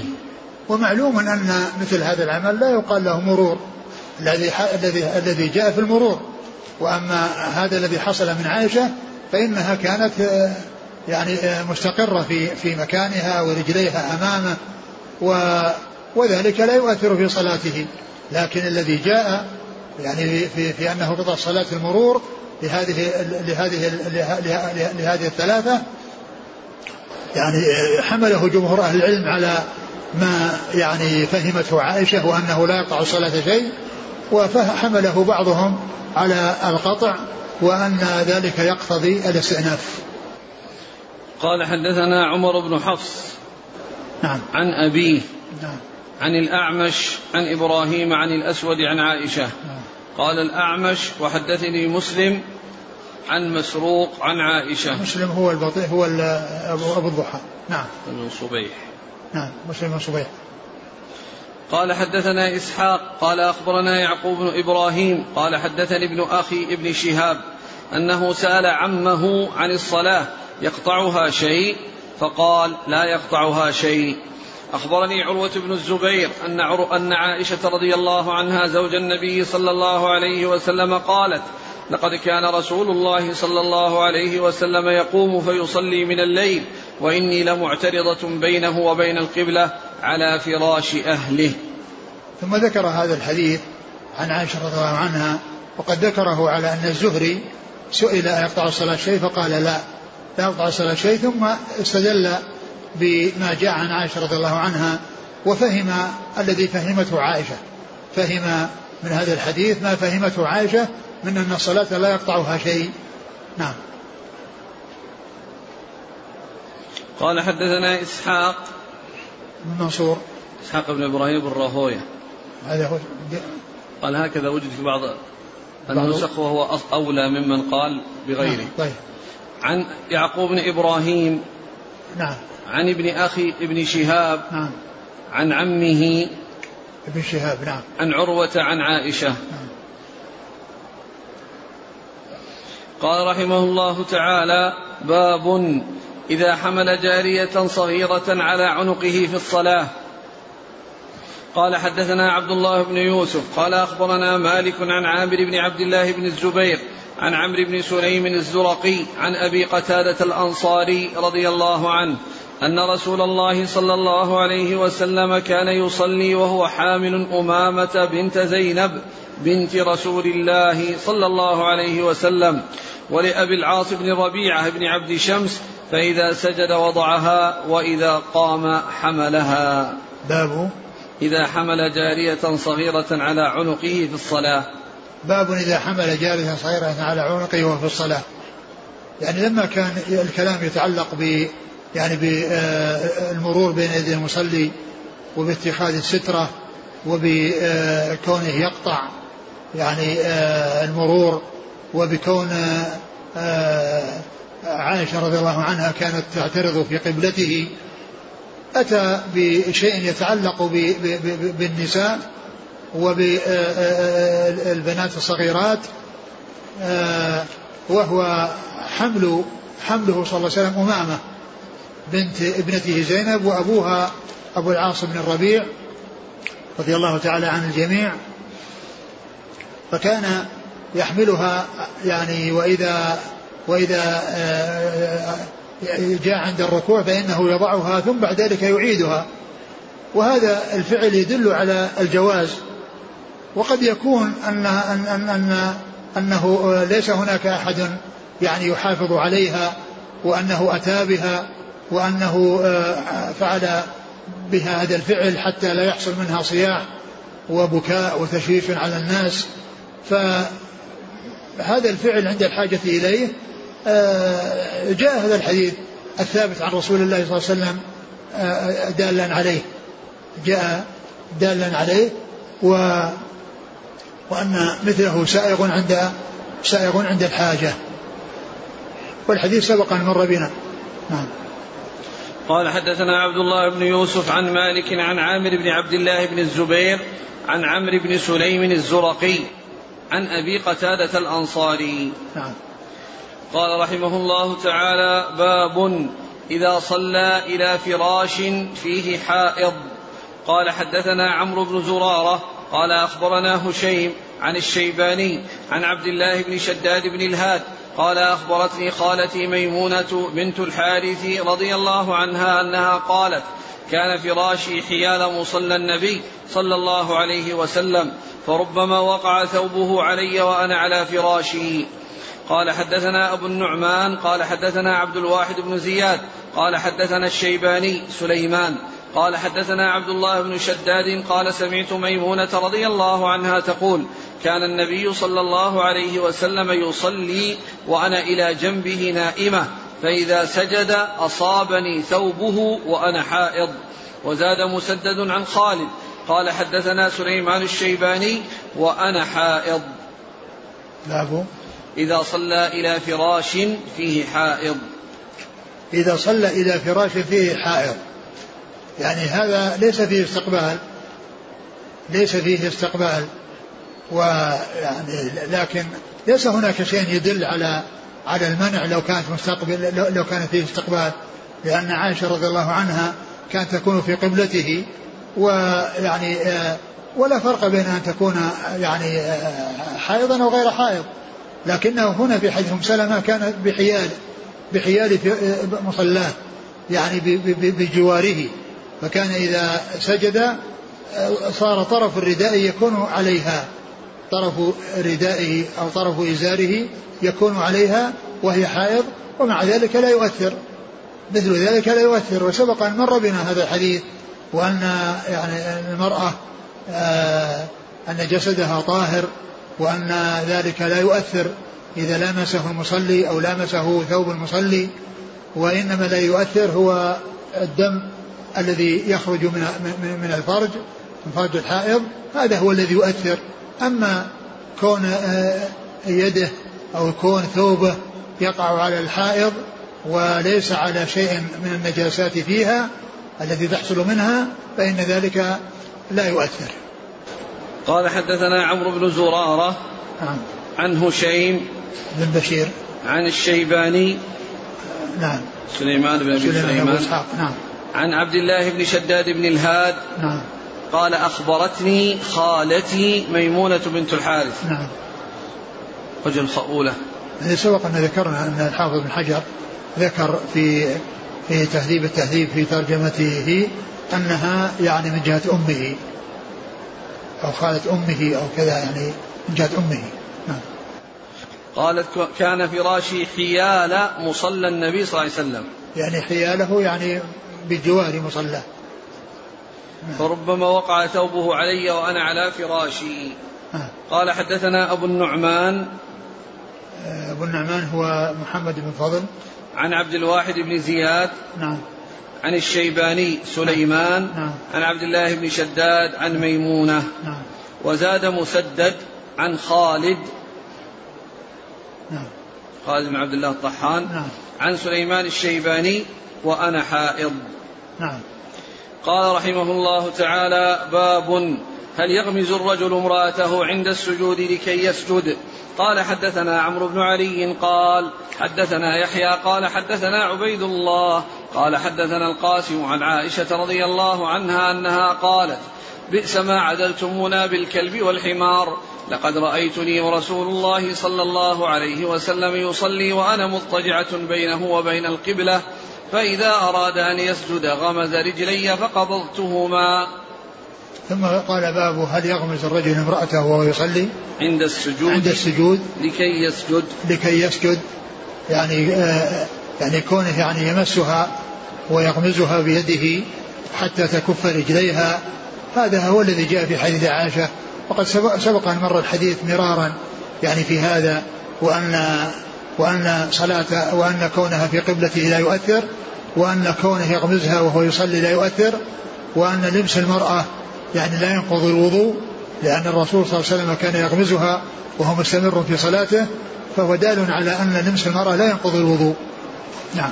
ومعلوم أن مثل هذا العمل لا يقال له مرور. الذي الذي الذي جاء في المرور. وأما هذا الذي حصل من عائشة فإنها كانت يعني مستقرة في في مكانها ورجليها أمامه و وذلك لا يؤثر في صلاته. لكن الذي جاء يعني في في أنه قطع صلاة المرور لهذه لهذه لهذه الثلاثة يعني حمله جمهور أهل العلم على ما يعني فهمته عائشة وأنه لا يقطع الصلاة شيء. وحمله بعضهم على القطع وأن ذلك يقتضي الاستئناف.
قال حدثنا عمر بن حفص
نعم.
عن أبيه نعم. عن الأعمش عن إبراهيم عن الأسود عن عائشة. قال الأعمش وحدثني مسلم عن مسروق عن عائشة.
مسلم هو البطيء هو أبو, الضحى. نعم.
ابن صبيح.
نعم مسلم بن صبيح.
قال حدثنا إسحاق قال أخبرنا يعقوب بن إبراهيم قال حدثني ابن أخي ابن شهاب أنه سأل عمه عن الصلاة يقطعها شيء؟ فقال لا يقطعها شيء. أخبرني عروة بن الزبير أن أن عائشة رضي الله عنها زوج النبي صلى الله عليه وسلم قالت: لقد كان رسول الله صلى الله عليه وسلم يقوم فيصلي من الليل وإني لمعترضة بينه وبين القبلة على فراش أهله.
ثم ذكر هذا الحديث عن عائشة رضي الله عنها وقد ذكره على أن الزهري سئل أيقطع الصلاة شيء فقال لا. لا يقطع الصلاة شيء ثم استدل بما جاء عن عائشة رضي الله عنها وفهم الذي فهمته عائشة. فهم من هذا الحديث ما فهمته عائشة من أن الصلاة لا يقطعها شيء. نعم.
قال حدثنا إسحاق
بن منصور.
إسحاق بن إبراهيم بن راهوية.
هذا هو
قال هكذا وجد في بعض النسخ وهو أولى ممن قال بغيره. نعم.
طيب.
عن يعقوب بن إبراهيم.
نعم.
عن ابن أخي ابن شهاب.
نعم.
عن عمه.
ابن شهاب نعم.
عن عروة عن عائشة. نعم. قال رحمه الله تعالى باب إذا حمل جارية صغيرة على عنقه في الصلاة. قال حدثنا عبد الله بن يوسف قال أخبرنا مالك عن عامر بن عبد الله بن الزبير عن عمرو بن سليم الزرقي عن أبي قتادة الأنصاري رضي الله عنه أن رسول الله صلى الله عليه وسلم كان يصلي وهو حامل أمامة بنت زينب بنت رسول الله صلى الله عليه وسلم. ولأبي العاص بن ربيعة بن عبد شمس فإذا سجد وضعها وإذا قام حملها.
باب.
إذا حمل جارية صغيرة على عنقه في الصلاة.
باب إذا حمل جارية صغيرة على عنقه وهو في الصلاة. يعني لما كان الكلام يتعلق ب يعني بالمرور بين يدي المصلي وباتخاذ السترة وبكونه يقطع يعني المرور وبكون عائشة رضي الله عنها كانت تعترض في قبلته أتى بشيء يتعلق بالنساء وبالبنات الصغيرات وهو حمل حمله صلى الله عليه وسلم أمامة بنت ابنته زينب وأبوها أبو العاص بن الربيع رضي الله تعالى عن الجميع. فكان يحملها يعني وإذا وإذا آه، جاء عند الركوع فإنه يضعها ثم بعد ذلك يعيدها. وهذا الفعل يدل على الجواز. وقد يكون أن أن أن, أن أنه ليس هناك أحد يعني يحافظ عليها وأنه أتى بها وأنه آه، فعل بها هذا الفعل حتى لا يحصل منها صياح وبكاء وتشويش على الناس. فهذا الفعل عند الحاجة إليه آه، جاء هذا الحديث الثابت عن رسول الله صلى الله عليه وسلم آه، دالا عليه. جاء دالا عليه و وأن مثله سائغ عند سائغ عند الحاجة. والحديث سبق أن مر بنا. نعم.
قال حدثنا عبد الله بن يوسف عن مالك عن عامر بن عبد الله بن الزبير عن عمرو بن سليم الزرقي عن أبي قتادة الأنصاري.
نعم.
قال رحمه الله تعالى باب إذا صلى إلى فراش فيه حائض. قال حدثنا عمرو بن زرارة. قال أخبرنا هشيم عن الشيباني عن عبد الله بن شداد بن الهاد. قال أخبرتني خالتي ميمونة بنت الحارث رضي الله عنها أنها قالت كان فراشي حيال مصلى النبي صلى الله عليه وسلم. فربما وقع ثوبه علي وأنا على فراشي. قال حدثنا أبو النعمان قال حدثنا عبد الواحد بن زياد قال حدثنا الشيباني سليمان قال حدثنا عبد الله بن شداد قال سمعت ميمونة رضي الله عنها تقول كان النبي صلى الله عليه وسلم يصلي وأنا إلى جنبه نائمة فإذا سجد أصابني ثوبه وأنا حائض. وزاد مسدد عن خالد قال حدثنا سليمان الشيباني وأنا حائض.
باب
إذا صلى إلى فراش فيه حائض.
إذا صلى إلى فراش فيه حائض. يعني هذا ليس فيه استقبال. ليس فيه استقبال. ويعني لكن ليس هناك شيء يدل على على المنع لو كانت مستقبل لو كان فيه استقبال. لأن عائشة رضي الله عنها كانت تكون في قبلته. ويعني آه، ولا فرق بين أن تكون يعني آه، حائضا أو غير حائض. لكنه هنا في حديث سلمة كان بحيال بحيال آه، مصلاه يعني بجواره. فكان إذا سجد صار طرف الرداء يكون عليها. طرف ردائه أو طرف إزاره يكون عليها وهي حائض ومع ذلك لا يؤثر. مثل ذلك لا يؤثر. وسبق أن مر بنا هذا الحديث وأن يعني المرأة آه أن جسدها طاهر وأن ذلك لا يؤثر إذا لامسه المصلي أو لامسه ثوب المصلي وإنما لا يؤثر هو الدم الذي يخرج من من الفرج من فرج الحائض هذا هو الذي يؤثر. أما كون آه، يده أو كون ثوبه يقع على الحائض وليس على شيء من النجاسات فيها التي تحصل منها فإن ذلك لا يؤثر.
قال حدثنا عمرو بن زرارة
نعم.
عن هشيم
بن بشير.
عن الشيباني
نعم.
سليمان بن أبي سليمان
نعم.
عن عبد الله بن شداد بن الهاد
نعم.
قال أخبرتني خالتي ميمونة بنت الحارث.
نعم.
رجل خؤولة.
سبق أن ذكرنا أن الحافظ بن حجر ذكر في في تهذيب التهذيب في ترجمته أنها يعني من جهة أمه. أو خالة أمه أو كذا يعني من جهة أمه. نعم.
قالت كان فراشي حيال مصلى النبي صلى الله عليه وسلم.
يعني حياله يعني بجوار مصلاه
فربما وقع ثوبه علي وأنا على فراشي. قال حدثنا أبو النعمان.
أبو النعمان هو محمد بن فضل.
عن عبد الواحد بن زياد
نعم
عن الشيباني سليمان
نعم.
عن عبد الله بن شداد عن ميمونة
نعم.
وزاد مسدد عن خالد
نعم.
خالد بن عبد الله الطحان
نعم.
عن سليمان الشيباني وأنا حائض
نعم
قال رحمه الله تعالى باب هل يغمز الرجل امرأته عند السجود لكي يسجد قال حدثنا عمرو بن علي قال حدثنا يحيى قال حدثنا عبيد الله قال حدثنا القاسم عن عائشة رضي الله عنها أنها قالت بئس ما عدلتمونا بالكلب والحمار لقد رأيتني ورسول الله صلى الله عليه وسلم يصلي وأنا مضطجعة بينه وبين القبلة فإذا أراد أن يسجد غمز رجلي فقبضتهما
ثم قال باب هل يغمز الرجل امرأته وهو يصلي؟
عند السجود.
عند السجود.
لكي يسجد.
لكي يسجد. يعني آه يعني كونه يعني يمسها ويغمزها بيده حتى تكف رجليها هذا هو الذي جاء في حديث عائشة. وقد سبق أن مر الحديث مرارا يعني في هذا وأن وأن صلاة وأن كونها في قبلته لا يؤثر وأن كونه يغمزها وهو يصلي لا يؤثر وأن لبس المرأة يعني لا ينقض الوضوء لأن الرسول صلى الله عليه وسلم كان يغمزها وهو مستمر في صلاته فهو دال على أن لمس المرأة لا ينقض الوضوء. نعم.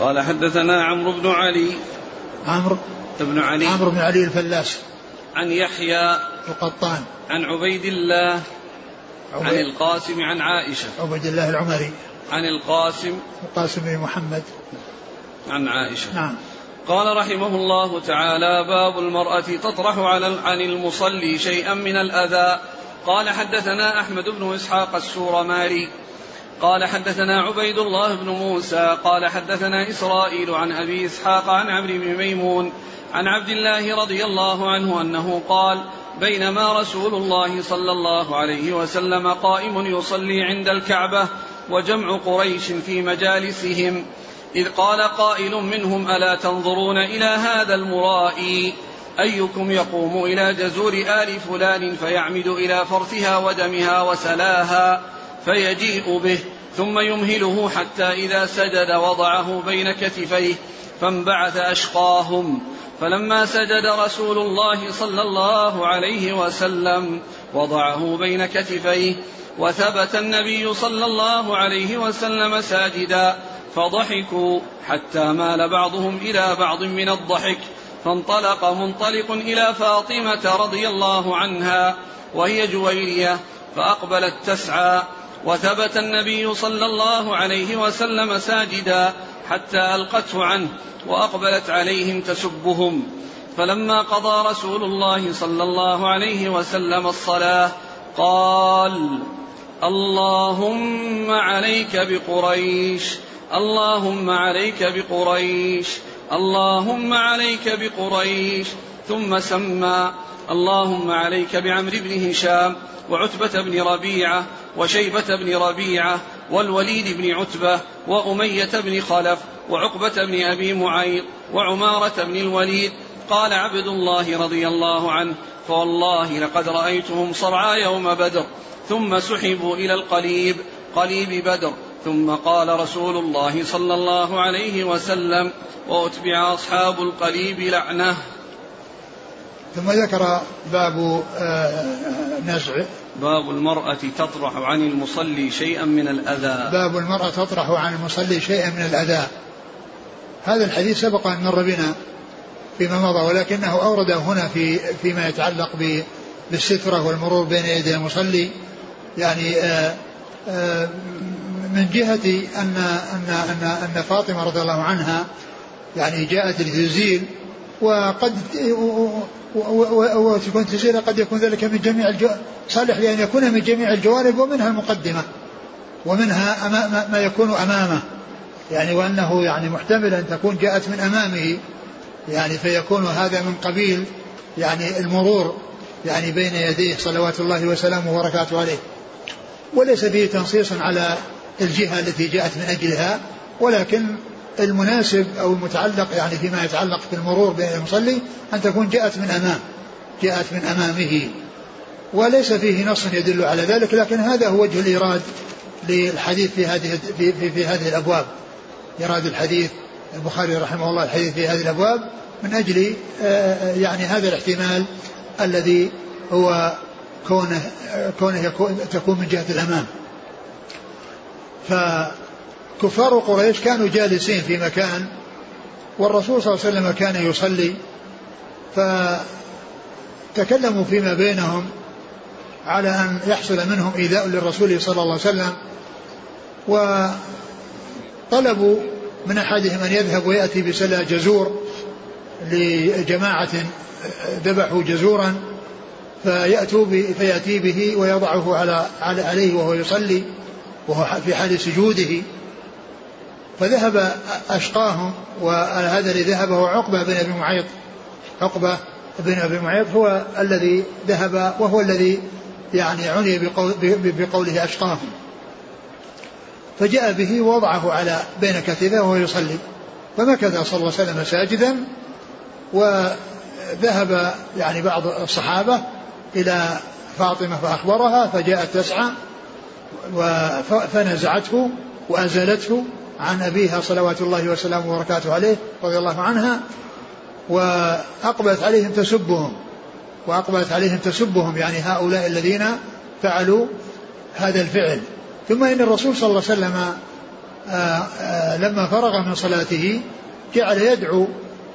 قال حدثنا عمرو بن علي.
عمرو
بن علي.
عمرو بن علي الفلاس.
عن يحيى
القطان.
عن عبيد الله. عبيد. عن القاسم عن عائشة.
عبيد الله العمري.
عن القاسم.
القاسم بن محمد.
عن عائشة.
نعم.
قال رحمه الله تعالى باب المرأة تطرح على عن المصلي شيئا من الأذى. قال حدثنا أحمد بن إسحاق السورماري. قال حدثنا عبيد الله بن موسى. قال حدثنا إسرائيل عن أبي إسحاق عن عمرو بن ميمون عن عبد الله رضي الله عنه أنه قال بينما رسول الله صلى الله عليه وسلم قائم يصلي عند الكعبة وجمع قريش في مجالسهم. إذ قال قائل منهم ألا تنظرون إلى هذا المرائي؟ أيكم يقوم إلى جزور آل فلان فيعمد إلى فرثها ودمها وسلاها فيجيء به ثم يمهله حتى إذا سجد وضعه بين كتفيه فانبعث أشقاهم. فلما سجد رسول الله صلى الله عليه وسلم وضعه بين كتفيه وثبت النبي صلى الله عليه وسلم ساجدا فضحكوا حتى مال بعضهم إلى بعض من الضحك فانطلق منطلق إلى فاطمة رضي الله عنها وهي جويرية فأقبلت تسعى وثبت النبي صلى الله عليه وسلم ساجدا حتى ألقته عنه وأقبلت عليهم تسبهم. فلما قضى رسول الله صلى الله عليه وسلم الصلاة قال اللهم عليك بقريش اللهم عليك بقريش اللهم عليك بقريش ثم سمى اللهم عليك بعمرو بن هشام وعتبة بن ربيعة وشيبة بن ربيعة والوليد بن عتبة وأمية بن خلف وعقبة بن أبي معيط وعمارة بن الوليد. قال عبد الله رضي الله عنه فوالله لقد رأيتهم صرعى يوم بدر ثم سحبوا إلى القليب قليب بدر. ثم قال رسول الله صلى الله عليه وسلم وأتبع أصحاب القليب لعنة.
ثم ذكر باب آه، نزع.
باب المرأة تطرح عن المصلي شيئا من الأذى.
باب المرأة تطرح عن المصلي شيئا من الأذى. هذا الحديث سبق أن مر بنا فيما مضى ولكنه أورده هنا في فيما يتعلق بالسترة والمرور بين يدي المصلي. يعني آآ آه، آآ من جهة أن أن أن أن فاطمة رضي الله عنها يعني جاءت لتزيل وقد وتكون تزيل قد يكون ذلك من جميع الجو... صالح لأن يكون من جميع الجوانب ومنها المقدمة ومنها أمام ما يكون أمامه يعني وأنه يعني محتمل أن تكون جاءت من أمامه يعني فيكون هذا من قبيل يعني المرور يعني بين يديه صلوات الله وسلامه وبركاته عليه. وليس فيه تنصيص على الجهة التي جاءت من أجلها ولكن المناسب أو المتعلق يعني فيما يتعلق بالمرور بين المصلي أن تكون جاءت من أمام جاءت من أمامه. وليس فيه نص يدل على ذلك لكن هذا هو وجه الإيراد للحديث في هذه في, في, في هذه الأبواب. إيراد الحديث البخاري رحمه الله الحديث في هذه الأبواب من أجل آه، يعني هذا الاحتمال الذي هو كونه كونه يكون تكون من جهة الأمام. فكفار قريش كانوا جالسين في مكان والرسول صلى الله عليه وسلم كان يصلي فتكلموا فيما بينهم على أن يحصل منهم إيذاء للرسول صلى الله عليه وسلم وطلبوا من أحدهم أن يذهب ويأتي بسلا جزور لجماعة ذبحوا جزورا فيأتوا فيأتي به ويضعه على عليه وهو يصلي. وهو في حال سجوده فذهب أشقاهم وهذا الذي ذهب هو عقبة بن أبي معيط. عقبة بن أبي معيط هو الذي ذهب وهو الذي يعني عني بقول بقوله أشقاهم فجاء به ووضعه على بين كتفه وهو يصلي. فمكث صلى الله عليه وسلم ساجدا وذهب يعني بعض الصحابة إلى فاطمة فأخبرها فجاءت تسعى فنزعته وأزالته عن أبيها صلوات الله وسلامه وبركاته عليه رضي الله عنها وأقبلت عليهم تسبهم وأقبلت عليهم تسبهم يعني هؤلاء الذين فعلوا هذا الفعل. ثم إن الرسول صلى الله عليه وسلم آه، آه، لما فرغ من صلاته جعل يدعو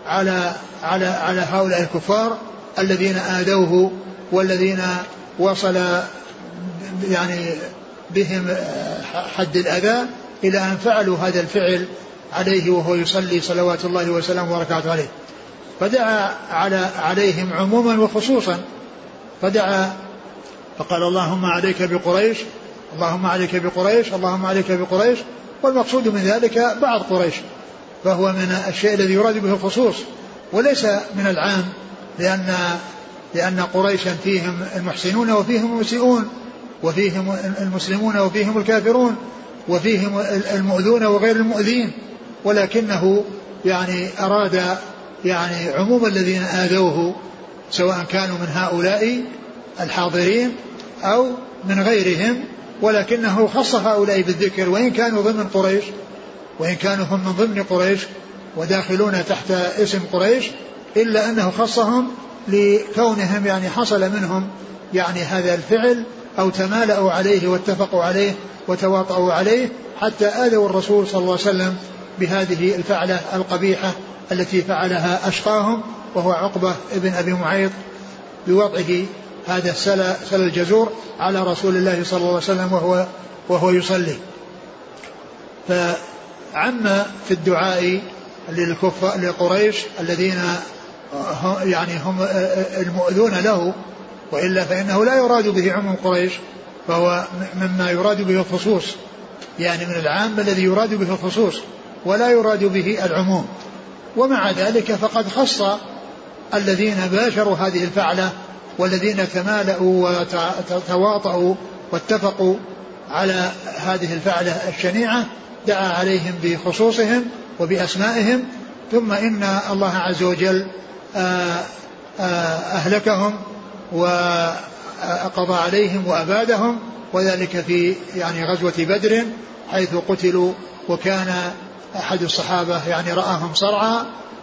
على على على هؤلاء الكفار الذين آذوه والذين وصل يعني بهم حد الأذى إلى أن فعلوا هذا الفعل عليه وهو يصلي صلوات الله وسلامه وبركاته عليه. فدعا على عليهم عموما وخصوصا. فدعا فقال اللهم عليك بقريش اللهم عليك بقريش اللهم عليك بقريش. والمقصود من ذلك بعض قريش. فهو من الشيء الذي يراد به الخصوص. وليس من العام لأن لأن قريشا فيهم المحسنون وفيهم المسيئون. وفيهم المسلمون وفيهم الكافرون وفيهم المؤذون وغير المؤذين ولكنه يعني أراد يعني عموم الذين آذوه سواء كانوا من هؤلاء الحاضرين أو من غيرهم ولكنه خص هؤلاء بالذكر وإن كانوا ضمن قريش وإن كانوا هم من ضمن قريش وداخلون تحت اسم قريش إلا أنه خصهم لكونهم يعني حصل منهم يعني هذا الفعل أو تمالأوا عليه واتفقوا عليه وتواطؤوا عليه حتى آذوا الرسول صلى الله عليه وسلم بهذه الفعلة القبيحة التي فعلها أشقاهم وهو عقبة ابن أبي معيط بوضعه هذا السل سل الجزور على رسول الله صلى الله عليه وسلم وهو وهو يصلي. فعم في الدعاء للكفار لقريش الذين يعني هم المؤذون له وإلا فإنه لا يراد به عموم قريش فهو مما يراد به الخصوص يعني من العام الذي يراد به الخصوص ولا يراد به العموم. ومع ذلك فقد خص الذين باشروا هذه الفعلة والذين تمالأوا وتواطؤوا واتفقوا على هذه الفعلة الشنيعة دعا عليهم بخصوصهم وبأسمائهم ثم إن الله عز وجل آه، آه، أهلكهم وقضى عليهم وأبادهم وذلك في يعني غزوة بدر حيث قتلوا وكان أحد الصحابة يعني رآهم صرعى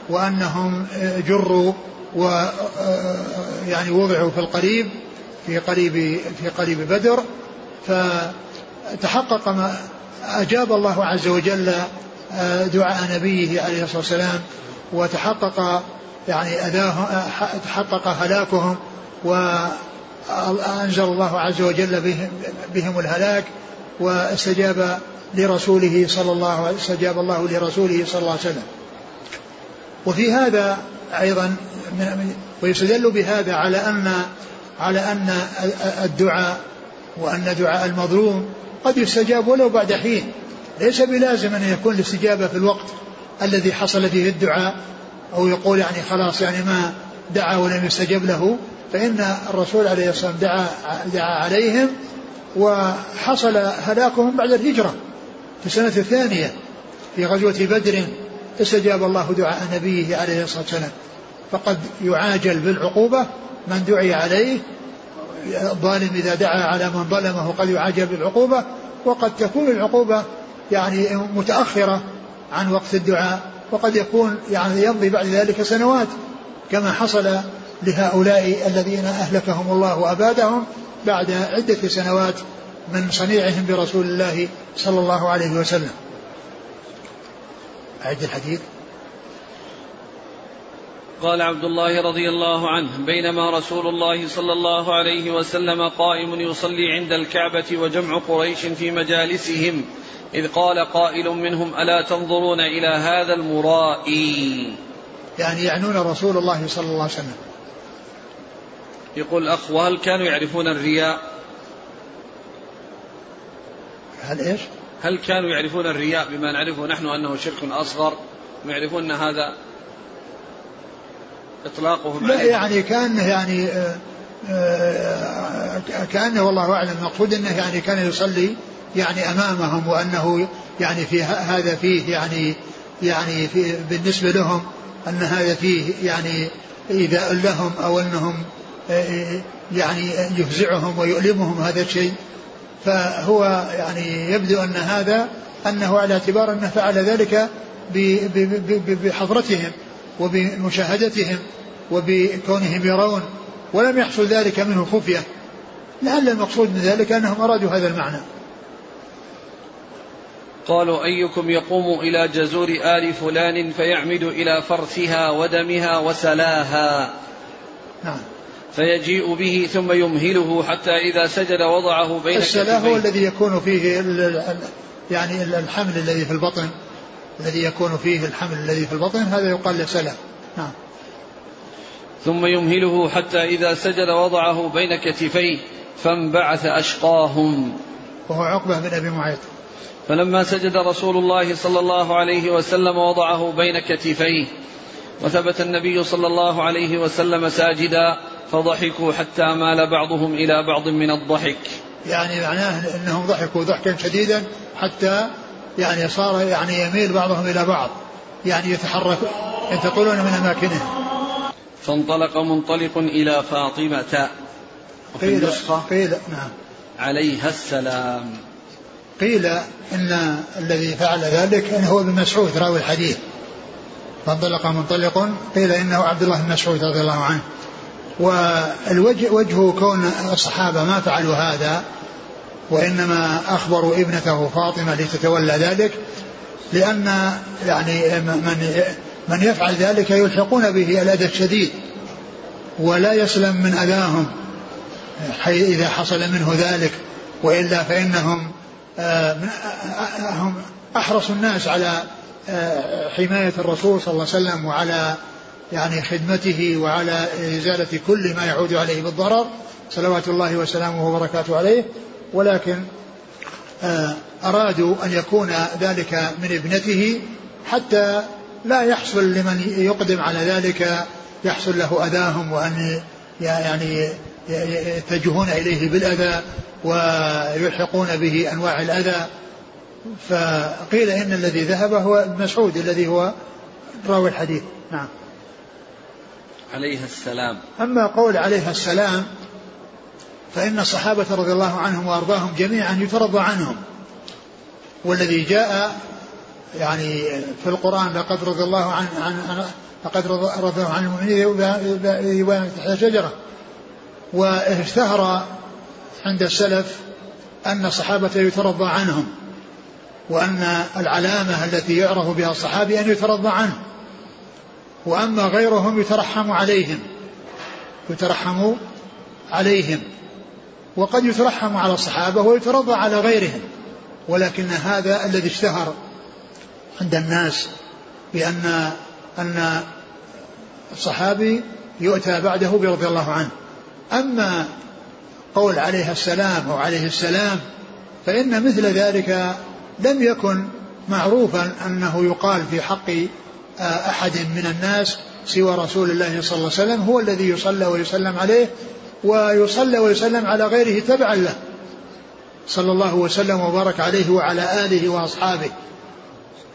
وأنهم جروا و يعني وضعوا في القريب في قريب في قريب بدر. فتحقق ما أجاب الله عز وجل دعاء نبيه عليه الصلاة والسلام وتحقق يعني أذاهم تحقق هلاكهم وأنزل الله عز وجل بهم, بهم الهلاك واستجاب لرسوله صلى الله استجاب الله لرسوله صلى الله عليه وسلم. وفي هذا أيضا ويستدل بهذا على أن على أن الدعاء وأن دعاء المظلوم قد يستجاب ولو بعد حين. ليس بلازم أن يكون الاستجابة في الوقت الذي حصل فيه الدعاء أو يقول يعني خلاص يعني ما دعا ولم يستجب له. فإن الرسول عليه الصلاة والسلام دعا, دعا عليهم وحصل هلاكهم بعد الهجرة في السنة الثانية في غزوة بدر استجاب الله دعاء نبيه عليه الصلاة والسلام. فقد يعاجل بالعقوبة من دعي عليه. الظالم إذا دعا على من ظلمه قد يعاجل بالعقوبة وقد تكون العقوبة يعني متأخرة عن وقت الدعاء وقد يكون يعني يمضي بعد ذلك سنوات كما حصل لهؤلاء الذين أهلكهم الله وأبادهم بعد عدة سنوات من صنيعهم برسول الله صلى الله عليه وسلم. أعد الحديث.
قال عبد الله رضي الله عنه بينما رسول الله صلى الله عليه وسلم قائم يصلي عند الكعبة وجمع قريش في مجالسهم إذ قال قائل منهم ألا تنظرون إلى هذا المرائي؟
يعني يعنون رسول الله صلى الله عليه وسلم.
يقول الأخ وهل كانوا يعرفون الرياء.
هل إيش؟
هل كانوا يعرفون الرياء بما نعرفه نحن أنه شرك أصغر؟ ويعرفون أن هذا إطلاقه
لا يعني كأنه يعني آه، آه، كأنه والله أعلم. المقصود أنه يعني كان يصلي يعني أمامهم وأنه يعني في هذا فيه يعني يعني في بالنسبة لهم أن هذا فيه يعني إيذاء لهم أو أنهم آه، يعني يفزعهم ويؤلمهم هذا الشيء. فهو يعني يبدو أن هذا أنه على اعتبار أنه فعل ذلك بحضرتهم وبمشاهدتهم وبكونهم يرون ولم يحصل ذلك منه خفية. لعل المقصود من ذلك أنهم أرادوا هذا المعنى.
قالوا أيكم يقوم إلى جزور آل فلان فيعمد إلى فرثها ودمها وسلاها؟
نعم.
فيجيء به ثم يمهله حتى إذا سجد وضعه بين
السلاة هو الذي يكون فيه يعني الحمل الذي في البطن. الذي يكون فيه الحمل الذي في البطن هذا يقال له سلام. نعم.
ثم يمهله حتى إذا سجد وضعه بين كتفيه فانبعث أشقاهم
وهو عقبة بن أبي معيط.
فلما سجد رسول الله صلى الله عليه وسلم وضعه بين كتفيه وثبت النبي صلى الله عليه وسلم ساجدا فضحكوا حتى مال بعضهم إلى بعض من الضحك.
يعني معناه أنهم ضحكوا ضحكا شديدا حتى يعني صار يعني يميل بعضهم إلى بعض. يعني يتحرك ينتقلون من أماكنهم
فانطلق منطلق إلى فاطمة
وفي قيل النسخة قيل نعم.
عليها السلام.
قيل إن الذي فعل ذلك إن هو ابن مسعود راوي الحديث. فانطلق منطلق قيل إنه عبد الله بن مسعود رضي الله عنه. والوجه وجه كون الصحابة ما فعلوا هذا وإنما أخبروا ابنته فاطمة لتتولى ذلك لأن يعني من من يفعل ذلك يلحقون به الأذى الشديد ولا يسلم من أذاهم إذا حصل منه ذلك وإلا فإنهم آه، هم أحرص الناس على آه، حماية الرسول صلى الله عليه وسلم وعلى يعني خدمته وعلى إزالة كل ما يعود عليه بالضرر صلوات الله وسلامه وبركاته عليه. ولكن آه، أرادوا أن يكون ذلك من ابنته حتى لا يحصل لمن يقدم على ذلك يحصل له أذاهم وأن يعني يتجهون إليه بالأذى ويلحقون به أنواع الأذى. فقيل إن الذي ذهب هو ابن مسعود الذي هو راوي الحديث. نعم.
عليه السلام.
أما قول عليه السلام فإن الصحابة رضي الله عنهم وأرضاهم جميعا يترضى عنهم. والذي جاء يعني في القرآن لقد رضي الله عن عن لقد رضي الله عن المؤمنين تحت شجرة واشتهر عند السلف أن الصحابة يترضى عنهم وأن العلامة التي يعرف بها الصحابي أن يترضى عنه. وأما غيرهم يترحم عليهم يترحم عليهم. وقد يترحم على الصحابة ويترضى على غيرهم ولكن هذا الذي اشتهر عند الناس بأن أن الصحابي يؤتى بعده برضي الله عنه. أما قول عليه السلام أو عليه السلام فإن مثل ذلك لم يكن معروفا أنه يقال في حق أحد من الناس سوى رسول الله صلى الله عليه وسلم هو الذي يصلى ويسلم عليه ويصلى ويسلم على غيره تبعا له. صلى الله وسلم وبارك عليه وعلى آله وأصحابه.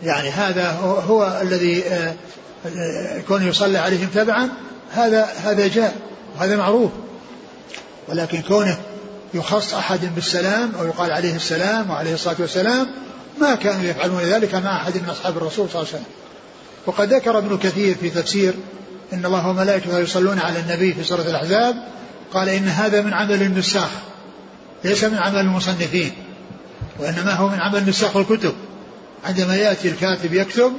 يعني هذا هو الذي يكون يصلى عليهم تبعا هذا هذا جاء وهذا معروف. ولكن كونه يخص أحد بالسلام أو يقال عليه السلام وعليه الصلاة والسلام ما كانوا يفعلون ذلك مع أحد من أصحاب الرسول صلى الله عليه وسلم. وقد ذكر ابن كثير في تفسير إن الله وملائكته يصلون على النبي في سورة الأحزاب قال إن هذا من عمل النساخ ليس من عمل المصنفين وإنما هو من عمل نساخ الكتب. عندما يأتي الكاتب يكتب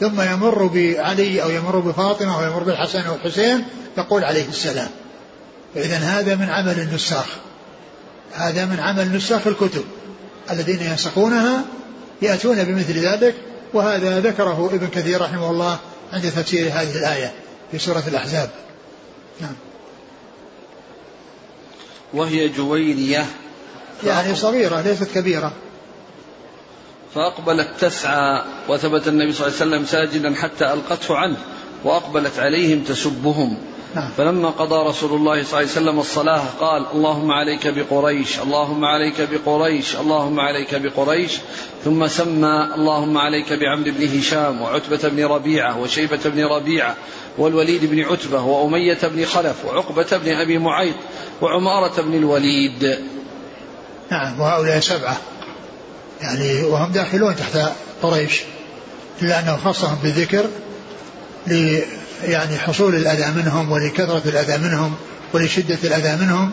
ثم يمر بعلي أو يمر بفاطمة أو يمر بالحسن أو الحسين يقول عليه السلام. فإذا هذا من عمل النساخ. هذا من عمل نساخ الكتب. الذين ينسخونها يأتون بمثل ذلك وهذا ذكره ابن كثير رحمه الله عند تفسير هذه الآية في سورة الأحزاب. نعم.
وهي جويرية
يعني صغيرة ليست كبيرة.
فأقبلت تسعى وثبت النبي صلى الله عليه وسلم ساجدا حتى ألقته عنه وأقبلت عليهم تسبهم. نعم. فلما قضى رسول الله صلى الله عليه وسلم الصلاة قال اللهم عليك بقريش اللهم عليك بقريش اللهم عليك بقريش ثم سمى اللهم عليك بعمرو بن هشام وعتبة بن ربيعة وشيبة بن ربيعة والوليد بن عتبة وأمية بن خلف وعقبة بن أبي معيط وعمارة بن الوليد
نعم وهؤلاء سبعة يعني وهم داخلون تحت قريش إلا أنه خصهم بالذكر يعني حصول الأذى منهم ولكثرة الأذى منهم ولشدة الأذى منهم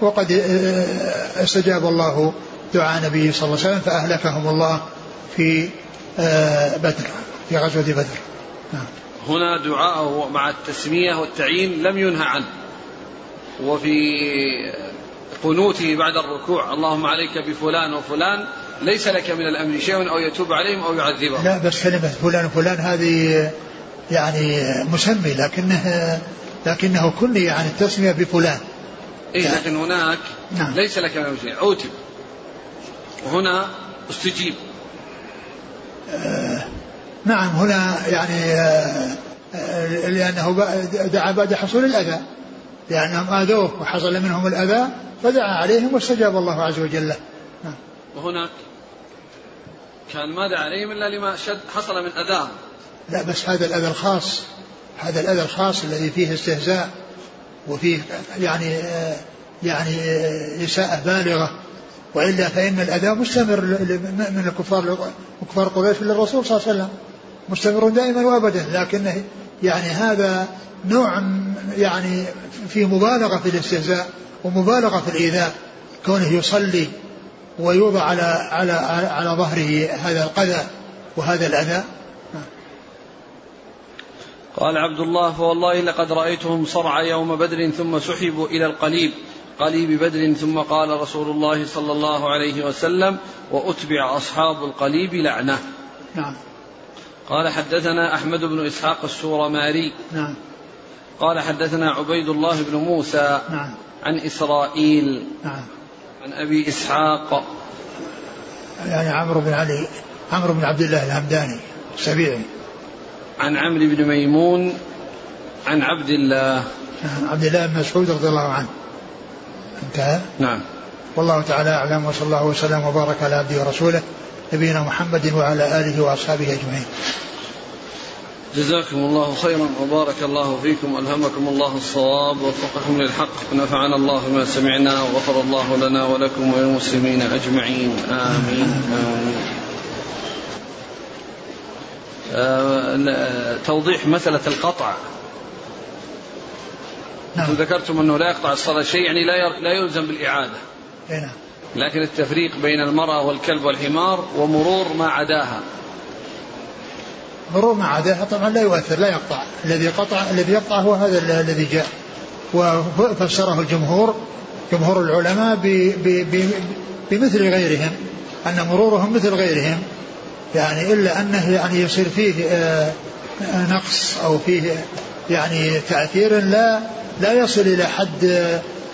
وقد آه، استجاب الله دعاء النبي صلى الله عليه وسلم فأهلكهم الله في آه، بدر في غزوة بدر.
نعم. هنا دعاءه مع التسمية والتعيين لم ينهى عنه. وفي قنوته بعد الركوع اللهم عليك بفلان وفلان ليس لك من الأمر شيء أو يتوب عليهم أو يعذبهم.
لا بس كلمة فلان وفلان هذه يعني مسمي لكنه لكنه كني عن التسمية بفلان.
إيه لكن هناك نعم. ليس لك من شيء عوتب. وهنا استجيب.
آه نعم هنا يعني آه, آه، لأنه دعا بعد حصول الأذى. لأنهم آذوه وحصل منهم الأذى فدعا عليهم واستجاب الله عز وجل. له نعم.
وهناك كان ما دعا عليهم إلا لما شد حصل من أذاهم.
لا بس هذا الأذى الخاص هذا الأذى الخاص الذي فيه استهزاء وفيه يعني يعني إساءة بالغة. وإلا فإن الأذى مستمر من الكفار كفار قريش للرسول صلى الله عليه وسلم. مستمر دائما وأبدا. لكنه يعني هذا نوع يعني في مبالغة في الاستهزاء ومبالغة في الإيذاء. كونه يصلي ويوضع على على على ظهره هذا القذى وهذا الأذى
قال عبد الله فوالله لقد رأيتهم صرع يوم بدر ثم سحبوا إلى القليب قليب بدر ثم قال رسول الله صلى الله عليه وسلم وأتبع أصحاب القليب لعنة.
نعم.
قال حدثنا أحمد بن إسحاق السورماري.
نعم.
قال حدثنا عبيد الله بن موسى
نعم.
عن إسرائيل
نعم.
عن أبي إسحاق.
يعني عمرو بن علي عمرو بن عبد الله الهمداني السبيعي
عن عمرو بن ميمون عن عبد الله.
نعم عبد الله بن مسعود رضي الله عنه. انتهى؟
نعم.
والله تعالى أعلم وصلى الله وسلم وبارك على عبده ورسوله نبينا محمد وعلى آله وأصحابه أجمعين.
جزاكم الله خيرا وبارك الله فيكم ألهمكم الله الصواب ووفقكم للحق ونفعنا الله بما سمعنا وغفر الله لنا ولكم وللمسلمين أجمعين. آمين. آمين. توضيح مسألة القطع.
نعم.
ذكرتم أنه لا يقطع الصلاة شيء يعني لا لا يلزم بالإعادة.
نعم.
لكن التفريق بين المرأة والكلب والحمار ومرور ما عداها.
مرور ما عداها طبعا لا يؤثر لا يقطع. الذي قطع الذي يقطع هو هذا الذي جاء. وفسره الجمهور جمهور العلماء بمثل غيرهم أن مرورهم مثل غيرهم. يعني إلا أنه يعني يصير فيه آه، نقص أو فيه يعني تأثير لا لا يصل إلى حد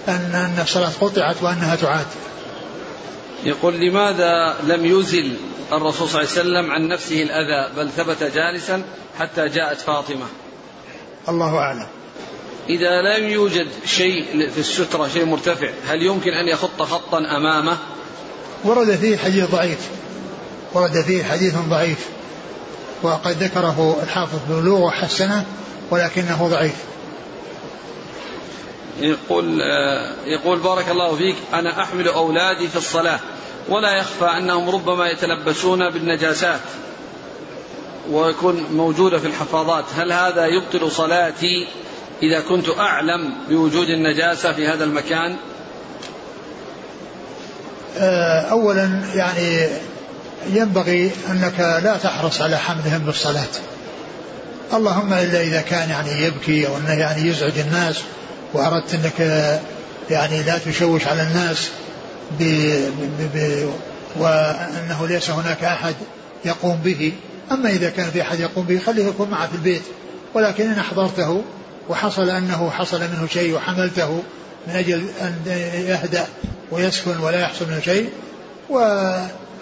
أن أن الصلاة قطعت وأنها تعاد.
يقول لماذا لم يزل الرسول صلى الله عليه وسلم عن نفسه الأذى بل ثبت جالسا حتى جاءت فاطمة؟
الله أعلم.
إذا لم يوجد شيء في السترة شيء مرتفع هل يمكن أن يخط خطا أمامه؟
ورد فيه حديث ضعيف. ورد فيه حديث ضعيف وقد ذكره الحافظ بن وحسنه ولكنه ضعيف.
يقول يقول بارك الله فيك أنا أحمل أولادي في الصلاة ولا يخفى أنهم ربما يتلبسون بالنجاسات ويكون موجودة في الحفاظات. هل هذا يبطل صلاتي إذا كنت أعلم بوجود النجاسة في هذا المكان؟
آه، أولا يعني ينبغي أنك لا تحرص على حملهم بالصلاة. اللهم إلا إذا كان يعني يبكي أو أنه يعني يزعج الناس وأردت أنك يعني لا تشوش على الناس ب ب ب وأنه ليس هناك أحد يقوم به. أما إذا كان في أحد يقوم به خليه يكون معه في البيت. ولكن إن أحضرته وحصل أنه حصل منه شيء وحملته من أجل أن يهدأ ويسكن ولا يحصل منه شيء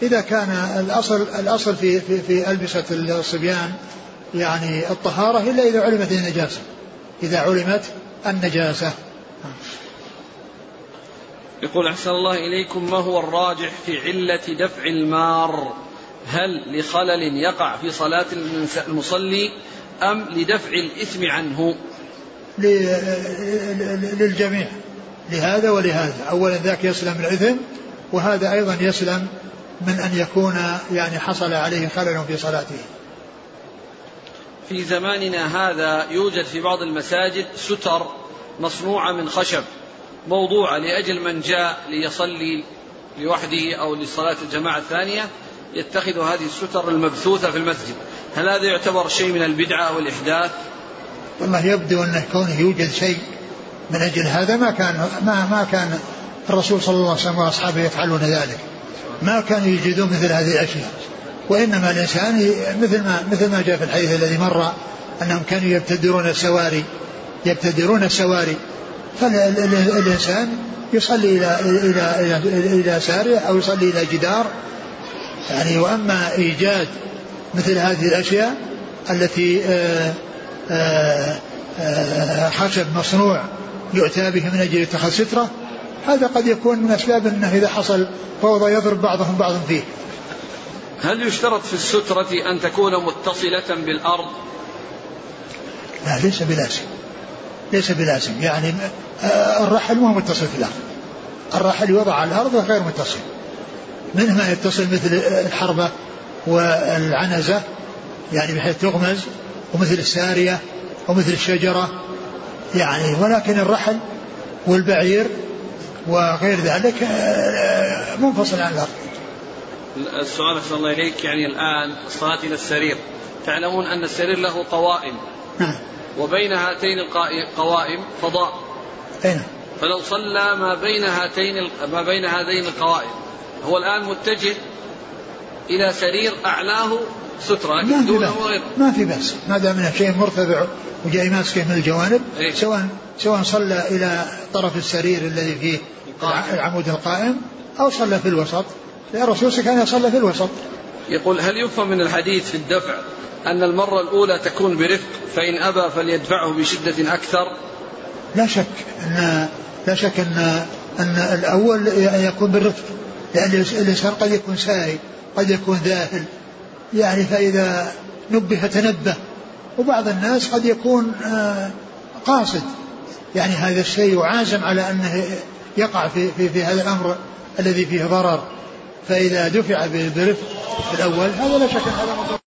وإذا كان الأصل الأصل في في, في ألبسة الصبيان يعني الطهارة إلا إذا علمت النجاسة. إذا علمت النجاسة.
يقول أحسن الله إليكم ما هو الراجح في علة دفع المار؟ هل لخلل يقع في صلاة المصلي أم لدفع الإثم عنه؟
للجميع. لهذا ولهذا. أولا ذاك يسلم الإثم وهذا أيضا يسلم من أن يكون يعني حصل عليه خلل في صلاته.
في زماننا هذا يوجد في بعض المساجد ستر مصنوعة من خشب موضوعة لأجل من جاء ليصلي لوحده أو لصلاة الجماعة الثانية يتخذ هذه الستر المبثوثة في المسجد. هل هذا يعتبر شيء من البدعة والإحداث؟
والله يبدو أنه كونه يوجد شيء من أجل هذا ما كان ما ما كان الرسول صلى الله عليه وسلم وأصحابه يفعلون ذلك. ما كانوا يجدون مثل هذه الأشياء. وإنما الإنسان مثل ما مثل ما جاء في الحديث الذي مر أنهم كانوا يبتدرون السواري يبتدرون السواري. فالإنسان يصلي إلى إلى إلى إلى سارية أو يصلي إلى جدار. يعني وأما إيجاد مثل هذه الأشياء التي آآ آه، آه، آه، خشب مصنوع يؤتى به من أجل اتخاذ سترة هذا قد يكون من أسباب أنه إذا حصل فوضى يضرب بعضهم بعضا فيه.
هل يشترط في السترة أن تكون متصلة بالأرض؟
لا ليس بلازم ليس بلازم يعني آه، الرحل مو متصل في الأرض. الرحل يوضع على الأرض غير متصل. منه ما يتصل مثل الحربة والعنزة يعني بحيث تغمز ومثل السارية ومثل الشجرة. يعني ولكن الرحل والبعير وغير ذلك آه، منفصل عن الأرض.
السؤال أحسن الله إليك يعني الآن الصلاة إلى السرير. تعلمون أن السرير له قوائم. نعم. وبين هاتين القوائم فضاء.
أين نعم.
فلو صلى ما بين هاتين ما بين هذين القوائم. هو الآن متجه إلى سرير أعلاه سترة
ما في بأس. ما في بأس. ما دام شيء مرتفع وجاي ماسكه من الجوانب إيه؟ سواء سواء صلى إلى طرف السرير الذي فيه العمود القائم أو صلى في الوسط. لأن الرسول كان يصلى في الوسط.
يقول هل يفهم من الحديث في الدفع أن المرة الأولى تكون برفق فإن أبى فليدفعه بشدة أكثر؟
لا شك أن لا شك أن أن الأول يكون بالرفق لأن الإنسان قد يكون ساري قد يكون ذاهل. يعني فإذا نبه تنبه وبعض الناس قد يكون آه، قاصد. يعني هذا الشيء وعازم على أنه يقع في, في, في هذا الأمر الذي فيه ضرر. فإذا دفع برفق الأول هذا لا شك هذا